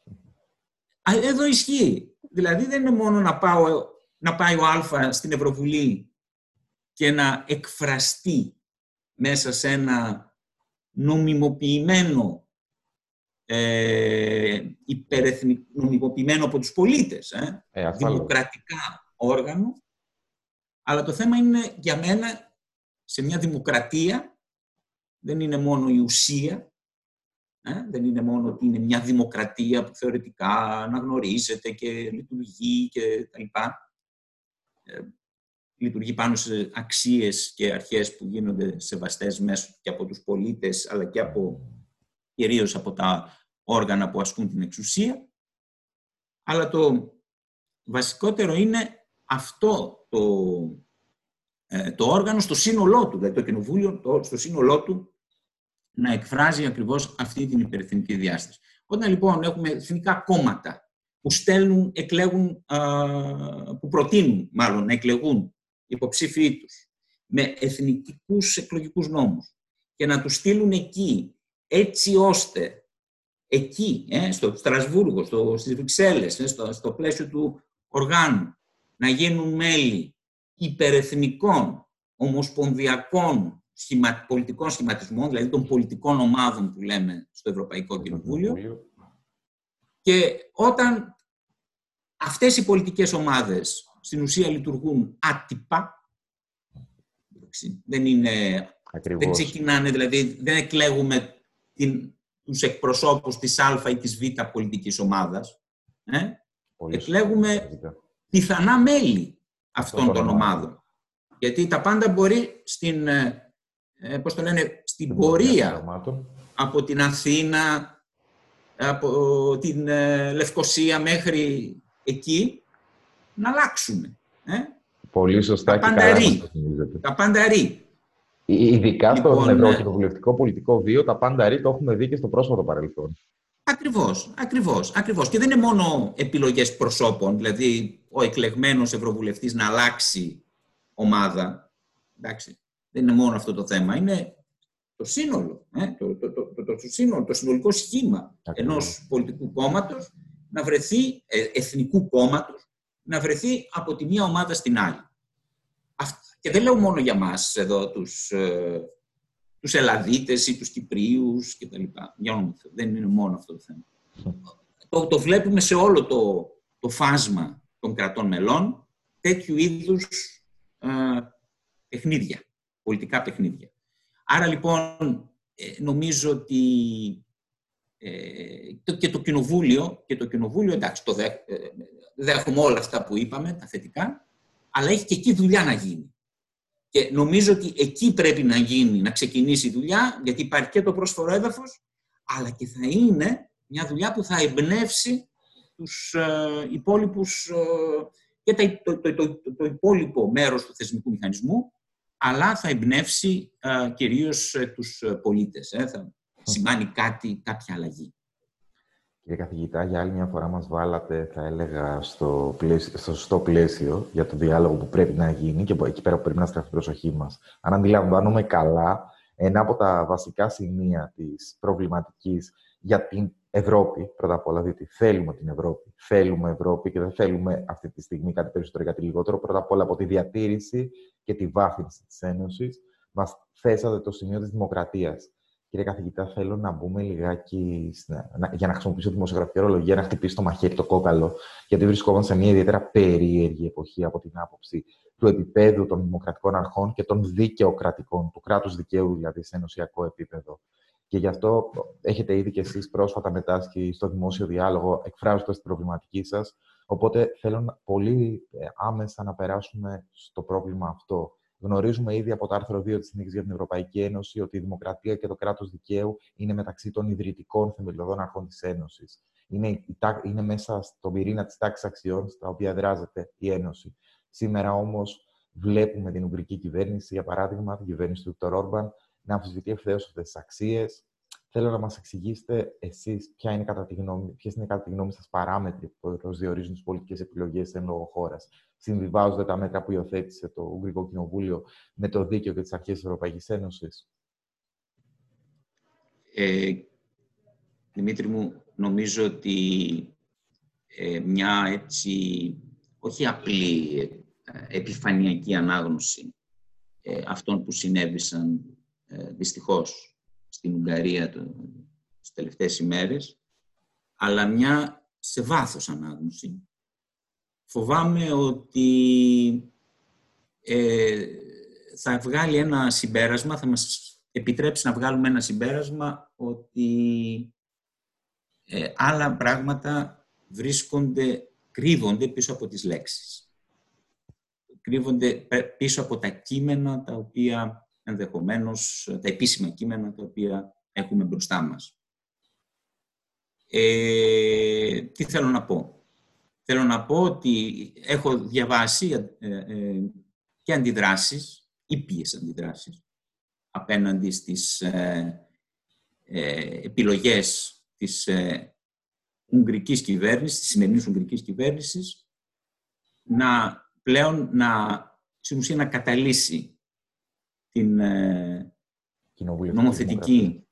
εδώ ισχύει. Δηλαδή δεν είναι μόνο να, πάω, να πάει ο Α στην Ευρωβουλή και να εκφραστεί μέσα σε ένα νομιμοποιημένο ε, νομιμοποιημένο από τους πολίτες, ε, ε δημοκρατικά όργανο, αλλά το θέμα είναι για μένα σε μια δημοκρατία δεν είναι μόνο η ουσία, ε, δεν είναι μόνο ότι είναι μια δημοκρατία που θεωρητικά αναγνωρίζεται και λειτουργεί και τα λοιπά. Ε, λειτουργεί πάνω σε αξίες και αρχές που γίνονται σεβαστές μέσω και από τους πολίτες αλλά και από, κυρίως από τα όργανα που ασκούν την εξουσία. Αλλά το βασικότερο είναι αυτό το, ε, το όργανο στο σύνολό του, δηλαδή το κοινοβούλιο το, στο σύνολό του να εκφράζει ακριβώς αυτή την υπερεθνική διάσταση. Όταν λοιπόν έχουμε εθνικά κόμματα που στέλνουν, εκλέγουν, που προτείνουν μάλλον να εκλεγούν υποψήφιοι τους, με εθνικούς εκλογικούς νόμους και να τους στείλουν εκεί, έτσι ώστε εκεί, ε, στο Στρασβούργο, στο, στις Βρυξέλλες, ε, στο, στο πλαίσιο του οργάνου, να γίνουν μέλη υπερεθνικών, ομοσπονδιακών σχημα, πολιτικών σχηματισμών, δηλαδή των πολιτικών ομάδων που λέμε στο Ευρωπαϊκό Κοινοβούλιο. Και όταν αυτές οι πολιτικές ομάδες στην ουσία λειτουργούν άτυπα, δεν είναι... Δεν ξεκινάνε, δηλαδή δεν εκλέγουμε την, τους εκπροσώπους της Α ή της Β πολιτικής ομάδας. Ε; Εκλέγουμε πιθανά μέλη αυτών των ομάδων. Γιατί τα πάντα μπορεί στην, ε, ε πώς το λένε, στην πορεία από την Αθήνα, από την ε, Λευκοσία μέχρι εκεί να αλλάξουν. Ε; Πολύ σωστά τα και καλά Τα πάντα ρί. Ειδικά λοιπόν, στον ευρωκοινοβουλευτικό πολιτικό βίο, τα πάντα ρί το έχουμε δει και στο πρόσφατο παρελθόν. Ακριβώς, ακριβώς, ακριβώς. Και δεν είναι μόνο επιλογές προσώπων, δηλαδή ο εκλεγμένος ευρωβουλευτής να αλλάξει ομάδα. Εντάξει, δεν είναι μόνο αυτό το θέμα. Είναι το σύνολο, ε, το, το, το, το, σύνολο, το συνολικό σχήμα Ακριβώς. ενός πολιτικού κόμματος να βρεθεί, ε, εθνικού κόμματος, να βρεθεί από τη μία ομάδα στην άλλη. Και δεν λέω μόνο για μας εδώ τους, ε, τους Ελλαδίτες ή τους Κυπρίους κτλ. Για δεν είναι μόνο αυτό το θέμα. Το, το βλέπουμε σε όλο το, το φάσμα των κρατών μελών τέτοιου είδους ε, παιχνίδια, πολιτικά παιχνίδια. Άρα λοιπόν ε, νομίζω ότι ε, και το κοινοβούλιο, και το κοινοβούλιο εντάξει, το δέ, ε, δέχομαι όλα αυτά που είπαμε, τα θετικά, αλλά έχει και εκεί δουλειά να γίνει. Και νομίζω ότι εκεί πρέπει να γίνει, να ξεκινήσει η δουλειά, γιατί υπάρχει και το πρόσφορο έδαφος, αλλά και θα είναι μια δουλειά που θα εμπνεύσει τους ε, υπόλοιπους ε, και το, το, το, το, υπόλοιπο μέρος του θεσμικού μηχανισμού, αλλά θα εμπνεύσει ε, κυρίως ε, τους πολίτες. Ε, θα σημάνει κάτι, κάποια αλλαγή. Κύριε καθηγητά, για άλλη μια φορά μας βάλατε, θα έλεγα, στο, πλαίσιο, στο σωστό πλαίσιο για το διάλογο που πρέπει να γίνει και εκεί πέρα που πρέπει να στραφεί η προσοχή μας. Αν αντιλαμβάνομαι καλά, ένα από τα βασικά σημεία της προβληματικής για την Ευρώπη, πρώτα απ' όλα, διότι θέλουμε την Ευρώπη. Θέλουμε Ευρώπη και δεν θέλουμε αυτή τη στιγμή κάτι περισσότερο ή κάτι λιγότερο. Πρώτα απ' όλα από τη διατήρηση και τη βάθυνση της Ένωσης, μας θέσατε το σημείο της δημοκρατίας. Κύριε καθηγητά, θέλω να μπούμε λιγάκι, για να χρησιμοποιήσω δημοσιογραφική ορολογία, να χτυπήσει το μαχαίρι το κόκαλο, γιατί βρισκόμαστε σε μια ιδιαίτερα περίεργη εποχή από την άποψη του επίπεδου των δημοκρατικών αρχών και των δικαιοκρατικών, του κράτους δικαίου δηλαδή σε ενωσιακό επίπεδο. Και γι' αυτό έχετε ήδη και εσείς πρόσφατα μετάσχει στο δημόσιο διάλογο, εκφράζοντας την προβληματική σας. Οπότε θέλω πολύ ε, άμεσα να περάσουμε στο πρόβλημα αυτό. Γνωρίζουμε ήδη από το άρθρο 2 της Συνθήκης για την Ευρωπαϊκή Ένωση ότι η δημοκρατία και το κράτος δικαίου είναι μεταξύ των ιδρυτικών θεμελιωδών αρχών της Ένωσης. Είναι, είναι μέσα στον πυρήνα της τάξης αξιών στα οποία δράζεται η Ένωση. Σήμερα όμως βλέπουμε την Ουγγρική κυβέρνηση, για παράδειγμα, την κυβέρνηση του Βίκτορ Όρμπαν, να αμφισβητεί ευθέως αυτές τις αξίες. Θέλω να μας εξηγήσετε εσείς ποιε είναι κατά τη γνώμη, είναι κατά τη γνώμη σας παράμετροι που προσδιορίζουν τις πολιτικές επιλογές εν λόγω χώρας. Συμβιβάζονται τα μέτρα που υιοθέτησε το Ουγγρικό Κοινοβούλιο με το δίκαιο και τις αρχές της Ευρωπαϊκής Ένωσης; Ε, Δημήτρη μου, νομίζω ότι ε, μια έτσι, όχι απλή ε, επιφανειακή ανάγνωση ε, αυτών που συνέβησαν ε, δυστυχώς στην Ουγγαρία το, τις τελευταίες ημέρες, αλλά μια σε βάθος ανάγνωση. Φοβάμαι ότι ε, θα βγάλει ένα συμπέρασμα, θα μας επιτρέψει να βγάλουμε ένα συμπέρασμα ότι ε, άλλα πράγματα βρίσκονται, κρύβονται πίσω από τις λέξεις. Κρύβονται πίσω από τα κείμενα τα οποία ενδεχομένως τα επίσημα κείμενα τα οποία έχουμε μπροστά μας. Ε, τι θέλω να πω; Θέλω να πω ότι έχω διαβάσει ε, ε, και αντιδράσεις, ήπιες αντιδράσεις, απέναντι στις ε, ε, επιλογές της ε, Ουγγρικής κυβέρνησης, της σημερινής Ουγγρικής κυβέρνησης, να πλέον να στην ουσία να καταλύσει την ε, νομοθετική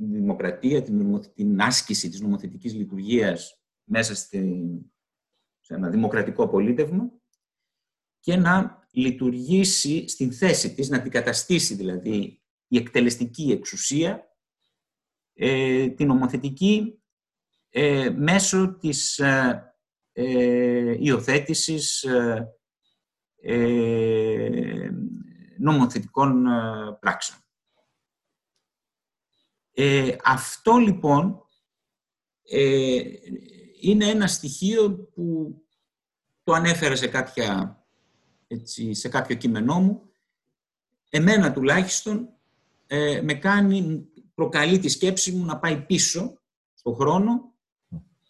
δημοκρατία, την, την άσκηση της νομοθετικής λειτουργίας μέσα στην, σε ένα δημοκρατικό πολίτευμα και να λειτουργήσει στην θέση της, να αντικαταστήσει δηλαδή η εκτελεστική εξουσία ε, την νομοθετική ε, μέσω της ε, ε υιοθέτησης ε, ε, νομοθετικών πράξεων. αυτό λοιπόν είναι ένα στοιχείο που το ανέφερα σε, κάποια, έτσι, σε κάποιο κείμενό μου. Εμένα τουλάχιστον με κάνει προκαλεί τη σκέψη μου να πάει πίσω στον χρόνο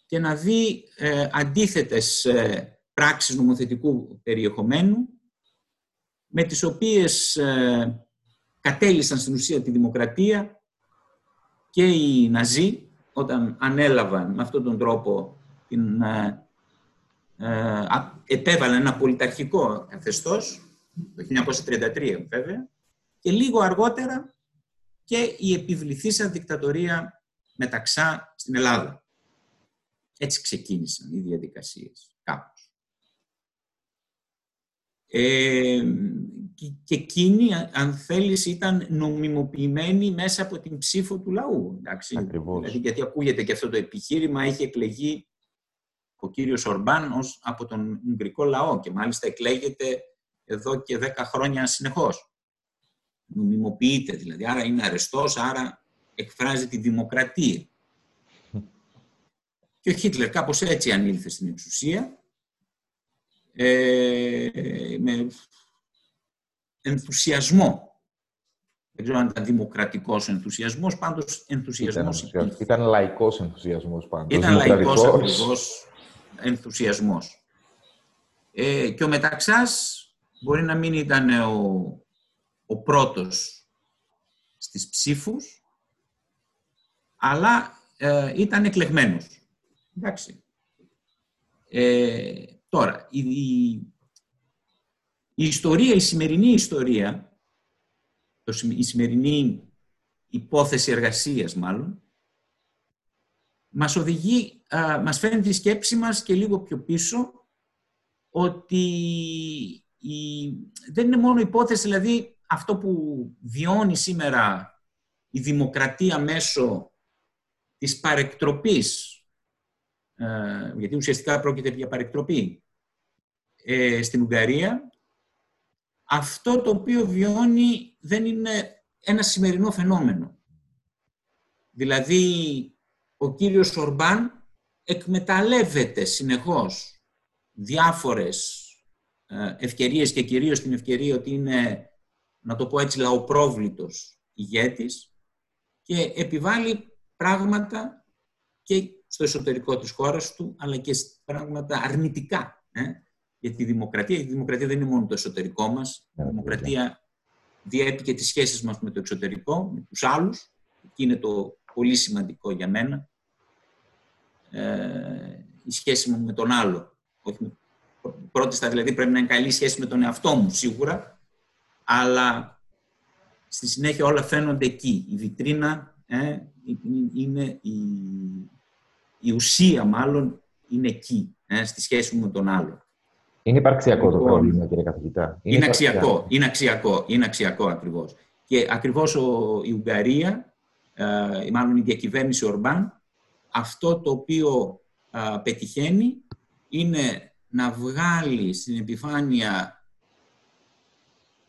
και να δει ε, αντίθετες ε, πράξεις νομοθετικού περιεχομένου με τις οποίες ε, κατέλησαν στην ουσία τη δημοκρατία και οι Ναζί όταν ανέλαβαν με αυτόν τον τρόπο την, ε, ε επέβαλαν ένα πολιταρχικό καθεστώς το 1933 βέβαια και λίγο αργότερα και η επιβληθήσα δικτατορία μεταξά στην Ελλάδα. Έτσι ξεκίνησαν οι διαδικασίες κάπως. Ε, και εκείνη, αν θέλεις, ήταν νομιμοποιημένη μέσα από την ψήφο του λαού. Εντάξει. Δηλαδή, γιατί ακούγεται και αυτό το επιχείρημα, έχει εκλεγεί ο κύριος Ορμπάν ως από τον Ουγγρικό λαό και μάλιστα εκλέγεται εδώ και δέκα χρόνια συνεχώς νομιμοποιείται δηλαδή. Άρα είναι αρεστός, άρα εκφράζει τη δημοκρατία. Και ο Χίτλερ κάπως έτσι ανήλθε στην εξουσία, ε, με ενθουσιασμό. Δεν ξέρω αν ήταν δημοκρατικός ενθουσιασμός, πάντως ενθουσιασμός ήταν, Ήταν λαϊκός ενθουσιασμός πάντως. Ήταν λαϊκός ακριβώς ενθουσιασμός. Ε, και ο Μεταξάς μπορεί να μην ήταν ο ο πρώτος στις ψήφους, αλλά ε, ήταν εκλεγμένος. Εντάξει. Ε, τώρα, η, η, ιστορία, η σημερινή ιστορία, το, η σημερινή υπόθεση εργασίας μάλλον, μας οδηγεί, μας φέρνει τη σκέψη μας και λίγο πιο πίσω ότι η, δεν είναι μόνο υπόθεση, δηλαδή αυτό που βιώνει σήμερα η δημοκρατία μέσω της παρεκτροπής, ε, γιατί ουσιαστικά πρόκειται για παρεκτροπή, ε, στην Ουγγαρία, αυτό το οποίο βιώνει δεν είναι ένα σημερινό φαινόμενο. Δηλαδή, ο κύριος Ορμπάν εκμεταλλεύεται συνεχώς διάφορες ε, ευκαιρίες και κυρίως την ευκαιρία ότι είναι να το πω έτσι, λαοπρόβλητος ηγέτης και επιβάλλει πράγματα και στο εσωτερικό της χώρας του, αλλά και πράγματα αρνητικά ε, για τη δημοκρατία. Η δημοκρατία δεν είναι μόνο το εσωτερικό μας. Η δημοκρατία διέπει και τις σχέσεις μας με το εξωτερικό, με τους άλλους. Και είναι το πολύ σημαντικό για μένα. Ε, η σχέση μου με τον άλλο. Όχι πρώτη στα δηλαδή πρέπει να είναι καλή σχέση με τον εαυτό μου, σίγουρα, αλλά στη συνέχεια όλα φαίνονται εκεί. Η βιτρίνα ε, είναι η, η ουσία μάλλον είναι εκεί, ε, στη σχέση μου με τον άλλο. Είναι υπαρξιακό το λοιπόν, πρόβλημα, κύριε καθηγητά. Είναι, είναι αξιακό, είναι αξιακό, είναι αξιακό ακριβώς. Και ακριβώς ο, η Ουγγαρία, ε, μάλλον η διακυβέρνηση Ορμπάν, αυτό το οποίο ε, πετυχαίνει είναι να βγάλει στην επιφάνεια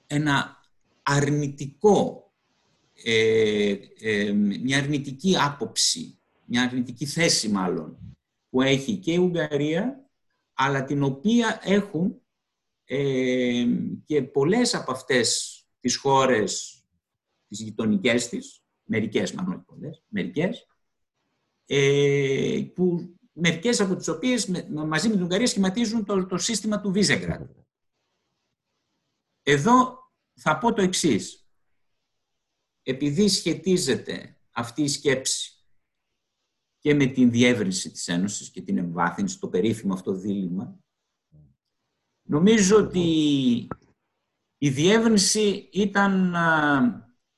ένα αρνητικό, ε, ε, μια αρνητική άποψη, μια αρνητική θέση μάλλον, που έχει και η Ουγγαρία, αλλά την οποία έχουν ε, και πολλές από αυτές τις χώρες, τις γειτονικές της, μερικές μάλλον πολλές, μερικές, που μερικές από τις οποίες μαζί με την Ουγγαρία σχηματίζουν το, το σύστημα του Βίζεγκραντ. Εδώ θα πω το εξής. Επειδή σχετίζεται αυτή η σκέψη και με την διεύρυνση της Ένωσης και την εμβάθυνση, το περίφημο αυτό δίλημα, νομίζω ότι η διεύρυνση ήταν...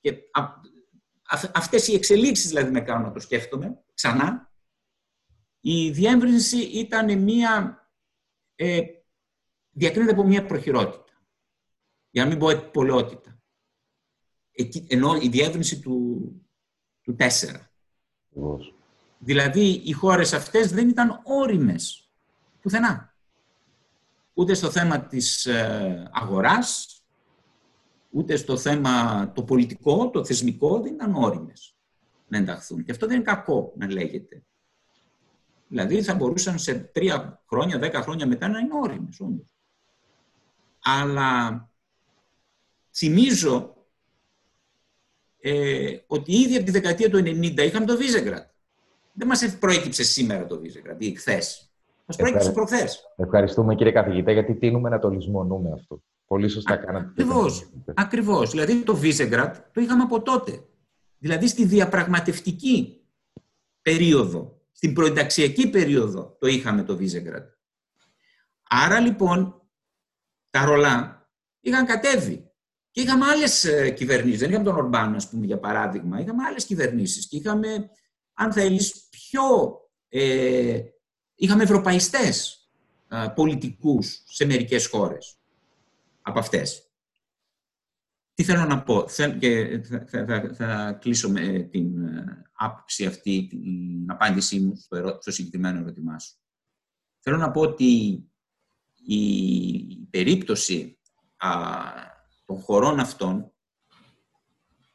Και αυτές οι εξελίξεις δηλαδή με κάνουν να το σκέφτομαι ξανά. Η διεύρυνση ήταν μία... Ε, διακρίνεται από μία προχειρότητα. Για να μην πω επικολότητα. Ενώ η διεύρυνση του, του 4. Δηλαδή, οι χώρες αυτές δεν ήταν όριμες πουθενά. Ούτε στο θέμα της ε, αγοράς, ούτε στο θέμα το πολιτικό, το θεσμικό, δεν ήταν όριμες να ενταχθούν. Και αυτό δεν είναι κακό να λέγεται. Δηλαδή θα μπορούσαν σε τρία χρόνια, δέκα χρόνια μετά να είναι όριμες όντως. Αλλά θυμίζω ε, ότι ήδη από τη δεκαετία του 90 είχαμε το Βίζεγκρατ. Δεν μας προέκυψε σήμερα το Βίζεγκρατ ή χθες. Μας προέκυψε προχθές. Ευχαριστούμε κύριε καθηγητά γιατί τίνουμε να το λησμονούμε αυτό. Πολύ σωστά κάνατε. Ακριβώς. Ακριβώς. Δηλαδή το Βίζεγκρατ το είχαμε από τότε. Δηλαδή στη διαπραγματευτική περίοδο, στην προενταξιακή περίοδο το είχαμε το Βίζεγκρατ. Άρα λοιπόν τα ρολά είχαν κατέβει. Και είχαμε άλλες κυβερνήσεις. Δεν είχαμε τον Ορμπάν, ας πούμε, για παράδειγμα. Είχαμε άλλες κυβερνήσεις. Και είχαμε, αν θέλεις, πιο. Ε, είχαμε ευρωπαϊστές ε, πολιτικούς σε μερικές χώρες από αυτές. Τι θέλω να πω, και θα, θα, θα, κλείσω με την ε, άποψη αυτή, την απάντησή μου στο, στο συγκεκριμένο ερώτημά σου. Θέλω να πω ότι η περίπτωση των χωρών αυτών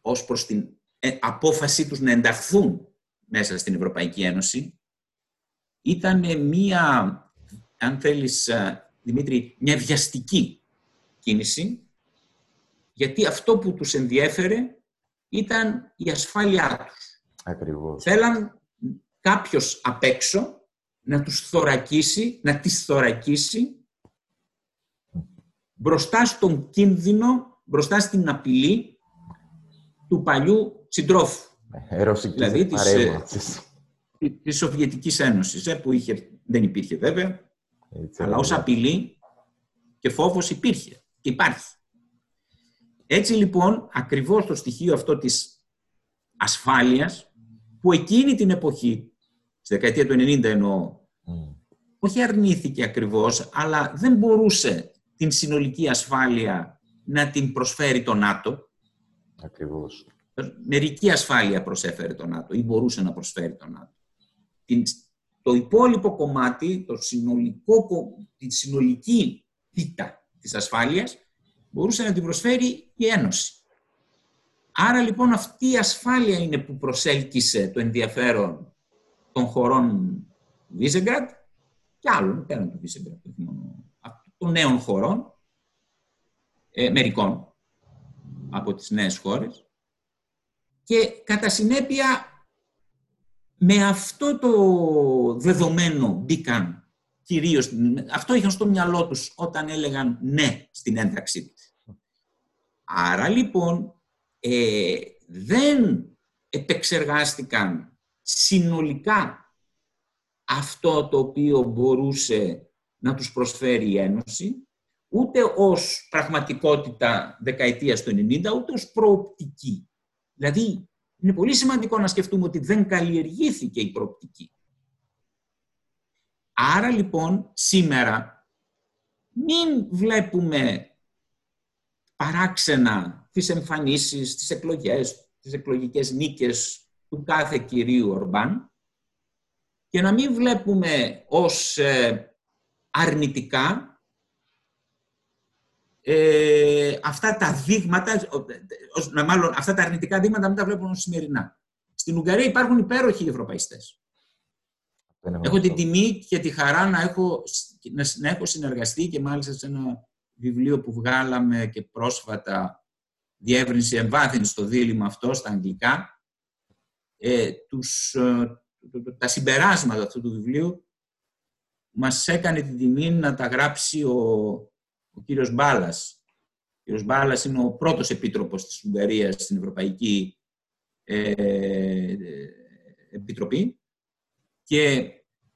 ως προς την ε, απόφασή τους να ενταχθούν μέσα στην Ευρωπαϊκή Ένωση ήταν μία, αν θέλεις, ε, Δημήτρη, μια βιαστική κίνηση γιατί αυτό που τους ενδιέφερε ήταν η ασφάλειά τους. Ακριβώς. Θέλαν κάποιος απ' έξω να τους θωρακίσει, να τις θωρακίσει μπροστά στον κίνδυνο, μπροστά στην απειλή του παλιού συντρόφου. Ερωσικής δηλαδή της, ε, της Σοβιετικής Ένωσης, ε, που είχε, δεν υπήρχε βέβαια, Έτσι, αλλά ως απειλή και φόβος υπήρχε και υπάρχει. Έτσι λοιπόν, ακριβώς το στοιχείο αυτό της ασφάλειας, που εκείνη την εποχή, στη δεκαετία του 90 εννοώ, όχι αρνήθηκε ακριβώς, αλλά δεν μπορούσε την συνολική ασφάλεια να την προσφέρει το ΝΑΤΟ. Ακριβώς. Μερική ασφάλεια προσέφερε το ΝΑΤΟ ή μπορούσε να προσφέρει το ΝΑΤΟ. Την, το υπόλοιπο κομμάτι, το συνολικό, τη συνολική πίτα της ασφάλειας, μπορούσε να την προσφέρει η Ένωση. Άρα λοιπόν αυτή η ασφάλεια είναι που προσέλκυσε το ενδιαφέρον των χωρών Βίζεγκρατ και άλλων πέραν του Βίζεγκρατ, των νέων χωρών, ε, μερικών από τις νέες χώρες και κατά συνέπεια με αυτό το δεδομένο μπήκαν κυρίως, αυτό είχαν στο μυαλό τους όταν έλεγαν ναι στην ένταξή τους. Άρα λοιπόν ε, δεν επεξεργάστηκαν συνολικά αυτό το οποίο μπορούσε να τους προσφέρει η Ένωση, ούτε ως πραγματικότητα δεκαετίας του 90, ούτε ως προοπτική. Δηλαδή, είναι πολύ σημαντικό να σκεφτούμε ότι δεν καλλιεργήθηκε η προοπτική. Άρα, λοιπόν, σήμερα, μην βλέπουμε παράξενα τις εμφανίσεις, τις εκλογές, τις εκλογικές νίκες του κάθε κυρίου Ορμπάν και να μην βλέπουμε ως ε, αρνητικά ε, αυτά τα δείγματα, μάλλον αυτά τα αρνητικά δείγματα μην τα βλέπουμε σημερινά. Στην Ουγγαρία υπάρχουν υπέροχοι ευρωπαϊστές. Έχω την τιμή και τη χαρά να έχω, να, έχω συνεργαστεί και μάλιστα σε ένα βιβλίο που βγάλαμε και πρόσφατα διεύρυνση εμβάθυνση στο δίλημα αυτό στα αγγλικά. Ε, τους, ε, τα συμπεράσματα αυτού του βιβλίου μας έκανε την τιμή να τα γράψει ο, ο κύριος Μπάλας. Ο κύριος Μπάλας είναι ο πρώτος επίτροπος της Ουγγαρίας στην Ευρωπαϊκή ε, Επιτροπή και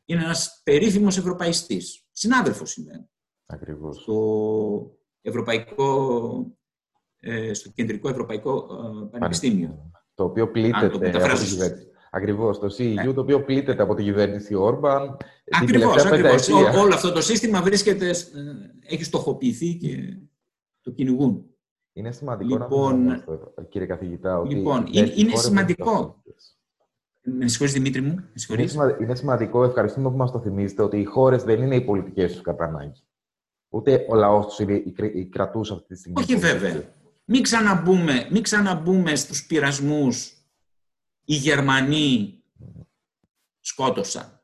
είναι ένας περίφημος ευρωπαϊστής. Συνάδελφος είναι. Ακριβώς. Στο Ευρωπαϊκό ε, στο Κεντρικό Ευρωπαϊκό ε, Πανεπιστήμιο. Το οποίο πλήττεται από την κυβέρνηση. Ακριβώς, το CEU, ναι. το οποίο πλήττεται από τη κυβέρνηση Όρμπαν. Ακριβώς, ακριβώς. Όλο αυτό το σύστημα βρίσκεται, ε, έχει στοχοποιηθεί και το κυνηγούν. Είναι σημαντικό λοιπόν, να αυτό, κύριε καθηγητά. Ότι λοιπόν, είναι, είναι σημαντικό. Με συγχωρείς, Δημήτρη μου. Είναι, σημα... είναι σημαντικό, ευχαριστούμε που μας το θυμίζετε, ότι οι χώρες δεν είναι οι πολιτικές τους κατά ανάγκη. Ούτε ο λαός τους είναι οι κρατούς αυτή τη στιγμή. Όχι βέβαια. Μην ξαναμπούμε, μην ξαναμπούμε στους πειρασμούς οι Γερμανοί σκότωσαν.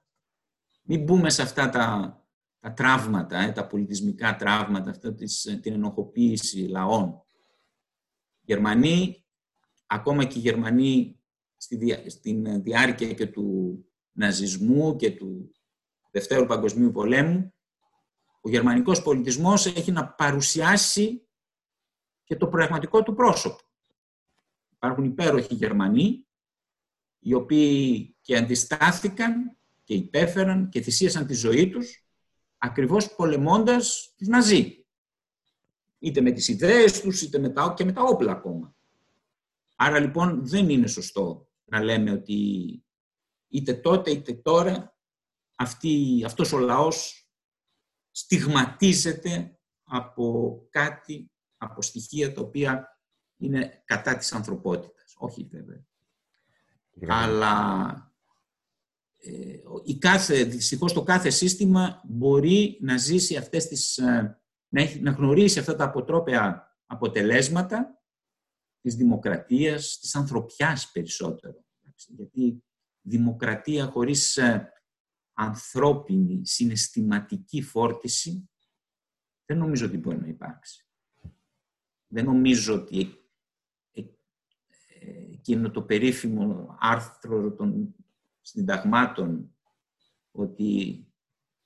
Μην μπούμε σε αυτά τα, τα τραύματα, ε, τα πολιτισμικά τραύματα, αυτά της, την ενοχοποίηση λαών. Γερμανοί, ακόμα και οι Γερμανοί στη, στην διάρκεια και του ναζισμού και του Δευτέρου Παγκοσμίου Πολέμου, ο γερμανικός πολιτισμός έχει να παρουσιάσει και το πραγματικό του πρόσωπο. Υπάρχουν υπέροχοι Γερμανοί, οι οποίοι και αντιστάθηκαν και υπέφεραν και θυσίασαν τη ζωή τους, ακριβώς πολεμώντας τους Ναζί είτε με τις ιδέες τους, είτε με τα, και με τα όπλα ακόμα. Άρα λοιπόν δεν είναι σωστό να λέμε ότι είτε τότε είτε τώρα αυτή, αυτός ο λαός στιγματίζεται από κάτι, από στοιχεία τα οποία είναι κατά της ανθρωπότητας. Όχι βέβαια. Αλλά ε, η κάθε, δυστυχώς το κάθε σύστημα μπορεί να ζήσει αυτές τις ε, να, έχει, να γνωρίσει αυτά τα αποτρόπαια αποτελέσματα της δημοκρατίας, της ανθρωπιάς περισσότερο. Γιατί δημοκρατία χωρίς ε, ανθρώπινη, συναισθηματική φόρτιση δεν νομίζω ότι μπορεί να υπάρξει. Δεν νομίζω ότι ε, ε, εκείνο το περίφημο άρθρο των συνταγμάτων ότι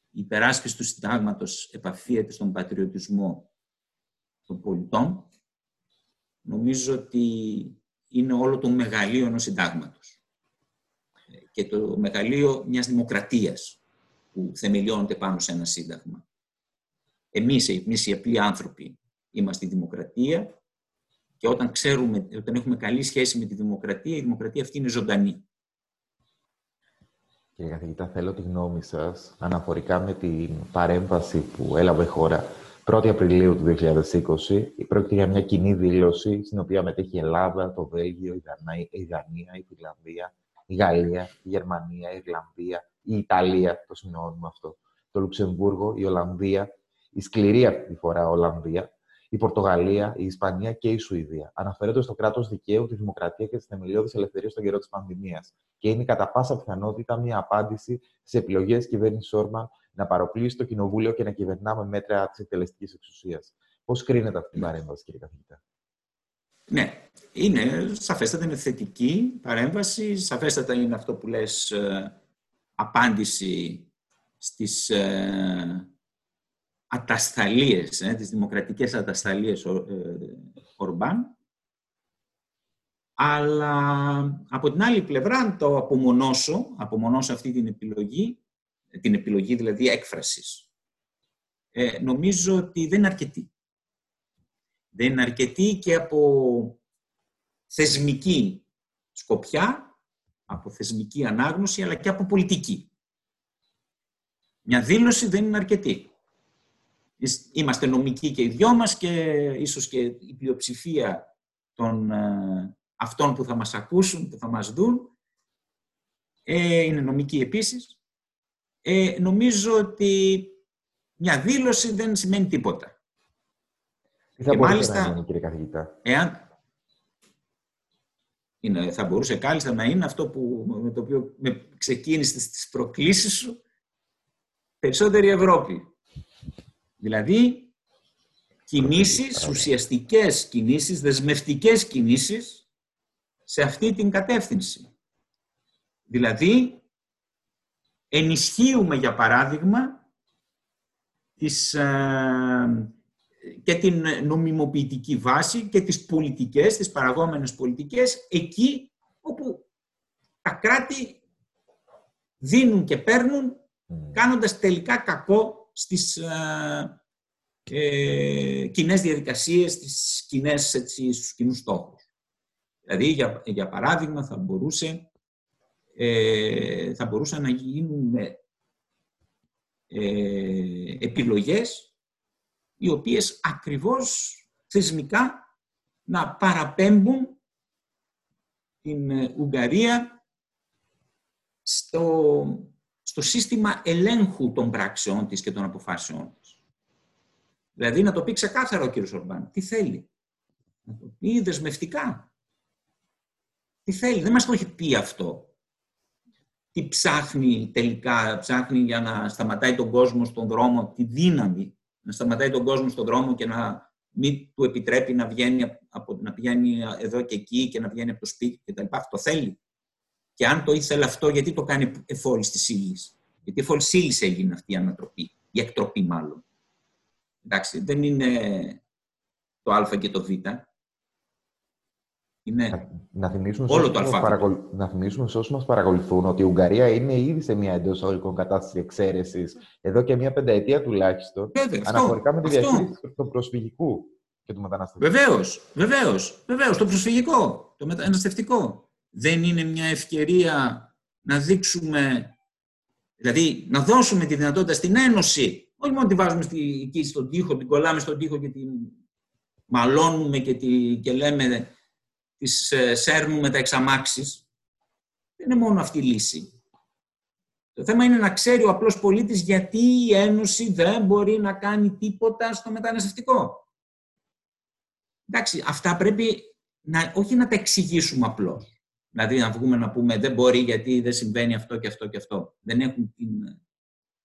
η υπεράσπιση του συντάγματος επαφίεται στον πατριωτισμό των πολιτών, νομίζω ότι είναι όλο το μεγαλείο ενός συντάγματος και το μεγαλείο μιας δημοκρατίας που θεμελιώνεται πάνω σε ένα σύνταγμα. Εμείς, εμείς οι απλοί άνθρωποι είμαστε η δημοκρατία και όταν, ξέρουμε, όταν έχουμε καλή σχέση με τη δημοκρατία, η δημοκρατία αυτή είναι ζωντανή. Κύριε καθηγητά, θέλω τη γνώμη σας αναφορικά με την παρέμβαση που έλαβε η χώρα 1η Απριλίου του 2020. Πρόκειται για μια κοινή δήλωση στην οποία μετέχει η Ελλάδα, το Βέλγιο, η Δανία, η Φιλανδία, η Γαλλία, η Γερμανία, η Ιρλανδία, η Ιταλία, το σημειώνουμε αυτό, το Λουξεμβούργο, η Ολλανδία, η σκληρή αυτή τη φορά Ολλανδία, η Πορτογαλία, η Ισπανία και η Σουηδία. Αναφέρονται στο κράτος δικαίου, τη δημοκρατία και τις θεμελιώδεις ελευθερίες στον καιρό της πανδημίας. Και είναι κατά πάσα πιθανότητα μια απάντηση στις επιλογές τη κυβέρνησης Όρμαν να παροπλήσει το κοινοβούλιο και να κυβερνά με μέτρα της εκτελεστικής εξουσίας. Πώς κρίνεται αυτή την παρέμβαση, κύριε καθηγητά; Ναι, είναι σαφέστατα είναι θετική παρέμβαση. Σαφέστατα είναι αυτό που λες ε, απάντηση στις ε, ατασταλίες, ε, τις δημοκρατικές ατασταλίες ε, Ορμπάν. Αλλά από την άλλη πλευρά, αν το απομονώσω, απομονώσω αυτή την επιλογή, την επιλογή δηλαδή έκφρασης, ε, νομίζω ότι δεν είναι αρκετή. Δεν είναι αρκετή και από θεσμική σκοπιά, από θεσμική ανάγνωση, αλλά και από πολιτική. Μια δήλωση δεν είναι αρκετή. Είμαστε νομικοί και οι δυο μας και ίσως και η πλειοψηφία των ε, αυτών που θα μας ακούσουν, που θα μας δουν, ε, είναι νομικοί επίσης. Ε, νομίζω ότι μια δήλωση δεν σημαίνει τίποτα. Τι θα και μάλιστα, να είναι, κύριε καθηγητά. Εάν, είναι, θα μπορούσε κάλλιστα να είναι αυτό που, με το οποίο με ξεκίνησε τις προκλήσεις σου, περισσότερη Ευρώπη. Δηλαδή, κινήσεις, ουσιαστικές κινήσεις, δεσμευτικές κινήσεις σε αυτή την κατεύθυνση. Δηλαδή, ενισχύουμε, για παράδειγμα, τις, ε, και την νομιμοποιητική βάση και τις πολιτικές, τις παραγόμενες πολιτικές, εκεί όπου τα κράτη δίνουν και παίρνουν, κάνοντας τελικά κακό στις, ε, ε, κοινές διαδικασίες, τις κοινές, έτσι, στους κοινούς στόχους. Δηλαδή, για, για παράδειγμα, θα μπορούσε ε, θα μπορούσαν να γίνουν ε, επιλογές οι οποίες ακριβώς θεσμικά να παραπέμπουν την ε, Ουγγαρία στο, στο σύστημα ελέγχου των πράξεών της και των αποφάσεών της. Δηλαδή να το πει ξεκάθαρα ο κύριος Ορμπάν. Τι θέλει. Να το πει δεσμευτικά. Τι θέλει. Δεν μας το έχει πει αυτό τι ψάχνει τελικά, ψάχνει για να σταματάει τον κόσμο στον δρόμο, τη δύναμη, να σταματάει τον κόσμο στον δρόμο και να μην του επιτρέπει να, βγαίνει από, να πηγαίνει εδώ και εκεί και να βγαίνει από το σπίτι κτλ. Αυτό θέλει. Και αν το ήθελε αυτό, γιατί το κάνει εφόλης της ύλης; Γιατί εφόλης της ύλης έγινε αυτή η ανατροπή, η εκτροπή μάλλον. Εντάξει, δεν είναι το Α και το Β. Είναι να, θυμίσουμε όλο το αλφάβητο. Να θυμίσουμε σε όσους μας παρακολουθούν ότι η Ουγγαρία είναι ήδη σε μια εντός αγωγικών κατάσταση εξαίρεσης εδώ και μια πενταετία τουλάχιστον Βέβαια, αναφορικά με τη διαχείριση του προσφυγικού και του μεταναστευτικού. Βεβαίως, βεβαίως, βεβαίως, το προσφυγικό, το μεταναστευτικό. Δεν είναι μια ευκαιρία να δείξουμε, δηλαδή να δώσουμε τη δυνατότητα στην Ένωση, όχι μόνο τη βάζουμε εκεί στον τοίχο, την κολλάμε στον τοίχο και την μαλώνουμε και, τη, και λέμε τις ε, σέρνουμε τα εξαμάξεις. Δεν είναι μόνο αυτή η λύση. Το θέμα είναι να ξέρει ο απλός πολίτης γιατί η Ένωση δεν μπορεί να κάνει τίποτα στο μεταναστευτικό. Εντάξει, αυτά πρέπει να, όχι να τα εξηγήσουμε απλώς. Δηλαδή να βγούμε να πούμε δεν μπορεί γιατί δεν συμβαίνει αυτό και αυτό και αυτό. Δεν έχουν την,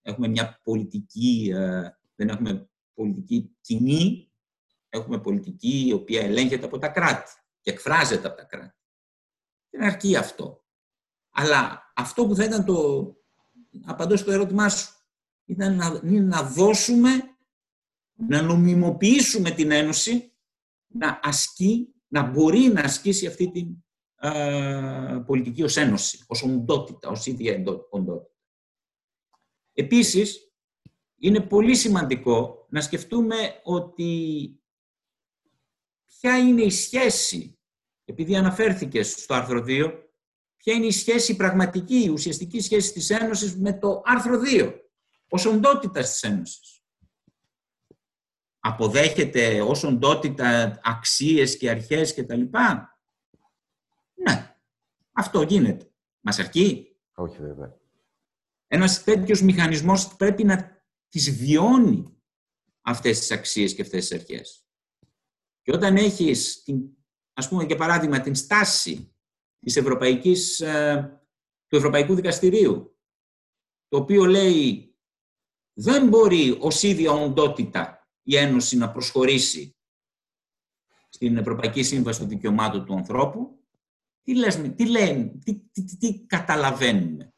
έχουμε μια πολιτική, ε, δεν έχουμε πολιτική κοινή, έχουμε πολιτική η οποία ελέγχεται από τα κράτη και εκφράζεται από τα κράτη. Δεν αρκεί αυτό. Αλλά αυτό που θα ήταν το... Απαντώ στο ερώτημά σου. Ήταν να, να δώσουμε, να νομιμοποιήσουμε την Ένωση να ασκεί, να μπορεί να ασκήσει αυτή την πολιτική ως Ένωση, ως οντότητα, ως ίδια οντότητα. Επίσης, είναι πολύ σημαντικό να σκεφτούμε ότι ποια είναι η σχέση επειδή αναφέρθηκε στο άρθρο 2, ποια είναι η σχέση πραγματική, η ουσιαστική σχέση της Ένωσης με το άρθρο 2, ως οντότητα της Ένωσης. Αποδέχεται ως οντότητα αξίες και αρχές και τα λοιπά; Ναι, αυτό γίνεται. Μας αρκεί; Όχι βέβαια. Ένας τέτοιος μηχανισμός πρέπει να τις βιώνει αυτές τις αξίες και αυτές τις αρχές. Και όταν έχεις την ας πούμε για παράδειγμα την στάση της Ευρωπαϊκής, ε, του Ευρωπαϊκού Δικαστηρίου, το οποίο λέει δεν μπορεί ως ίδια οντότητα η Ένωση να προσχωρήσει στην Ευρωπαϊκή Σύμβαση των Δικαιωμάτων του Ανθρώπου, τι, λες, τι λένε, τι, τι, τι, τι καταλαβαίνουμε.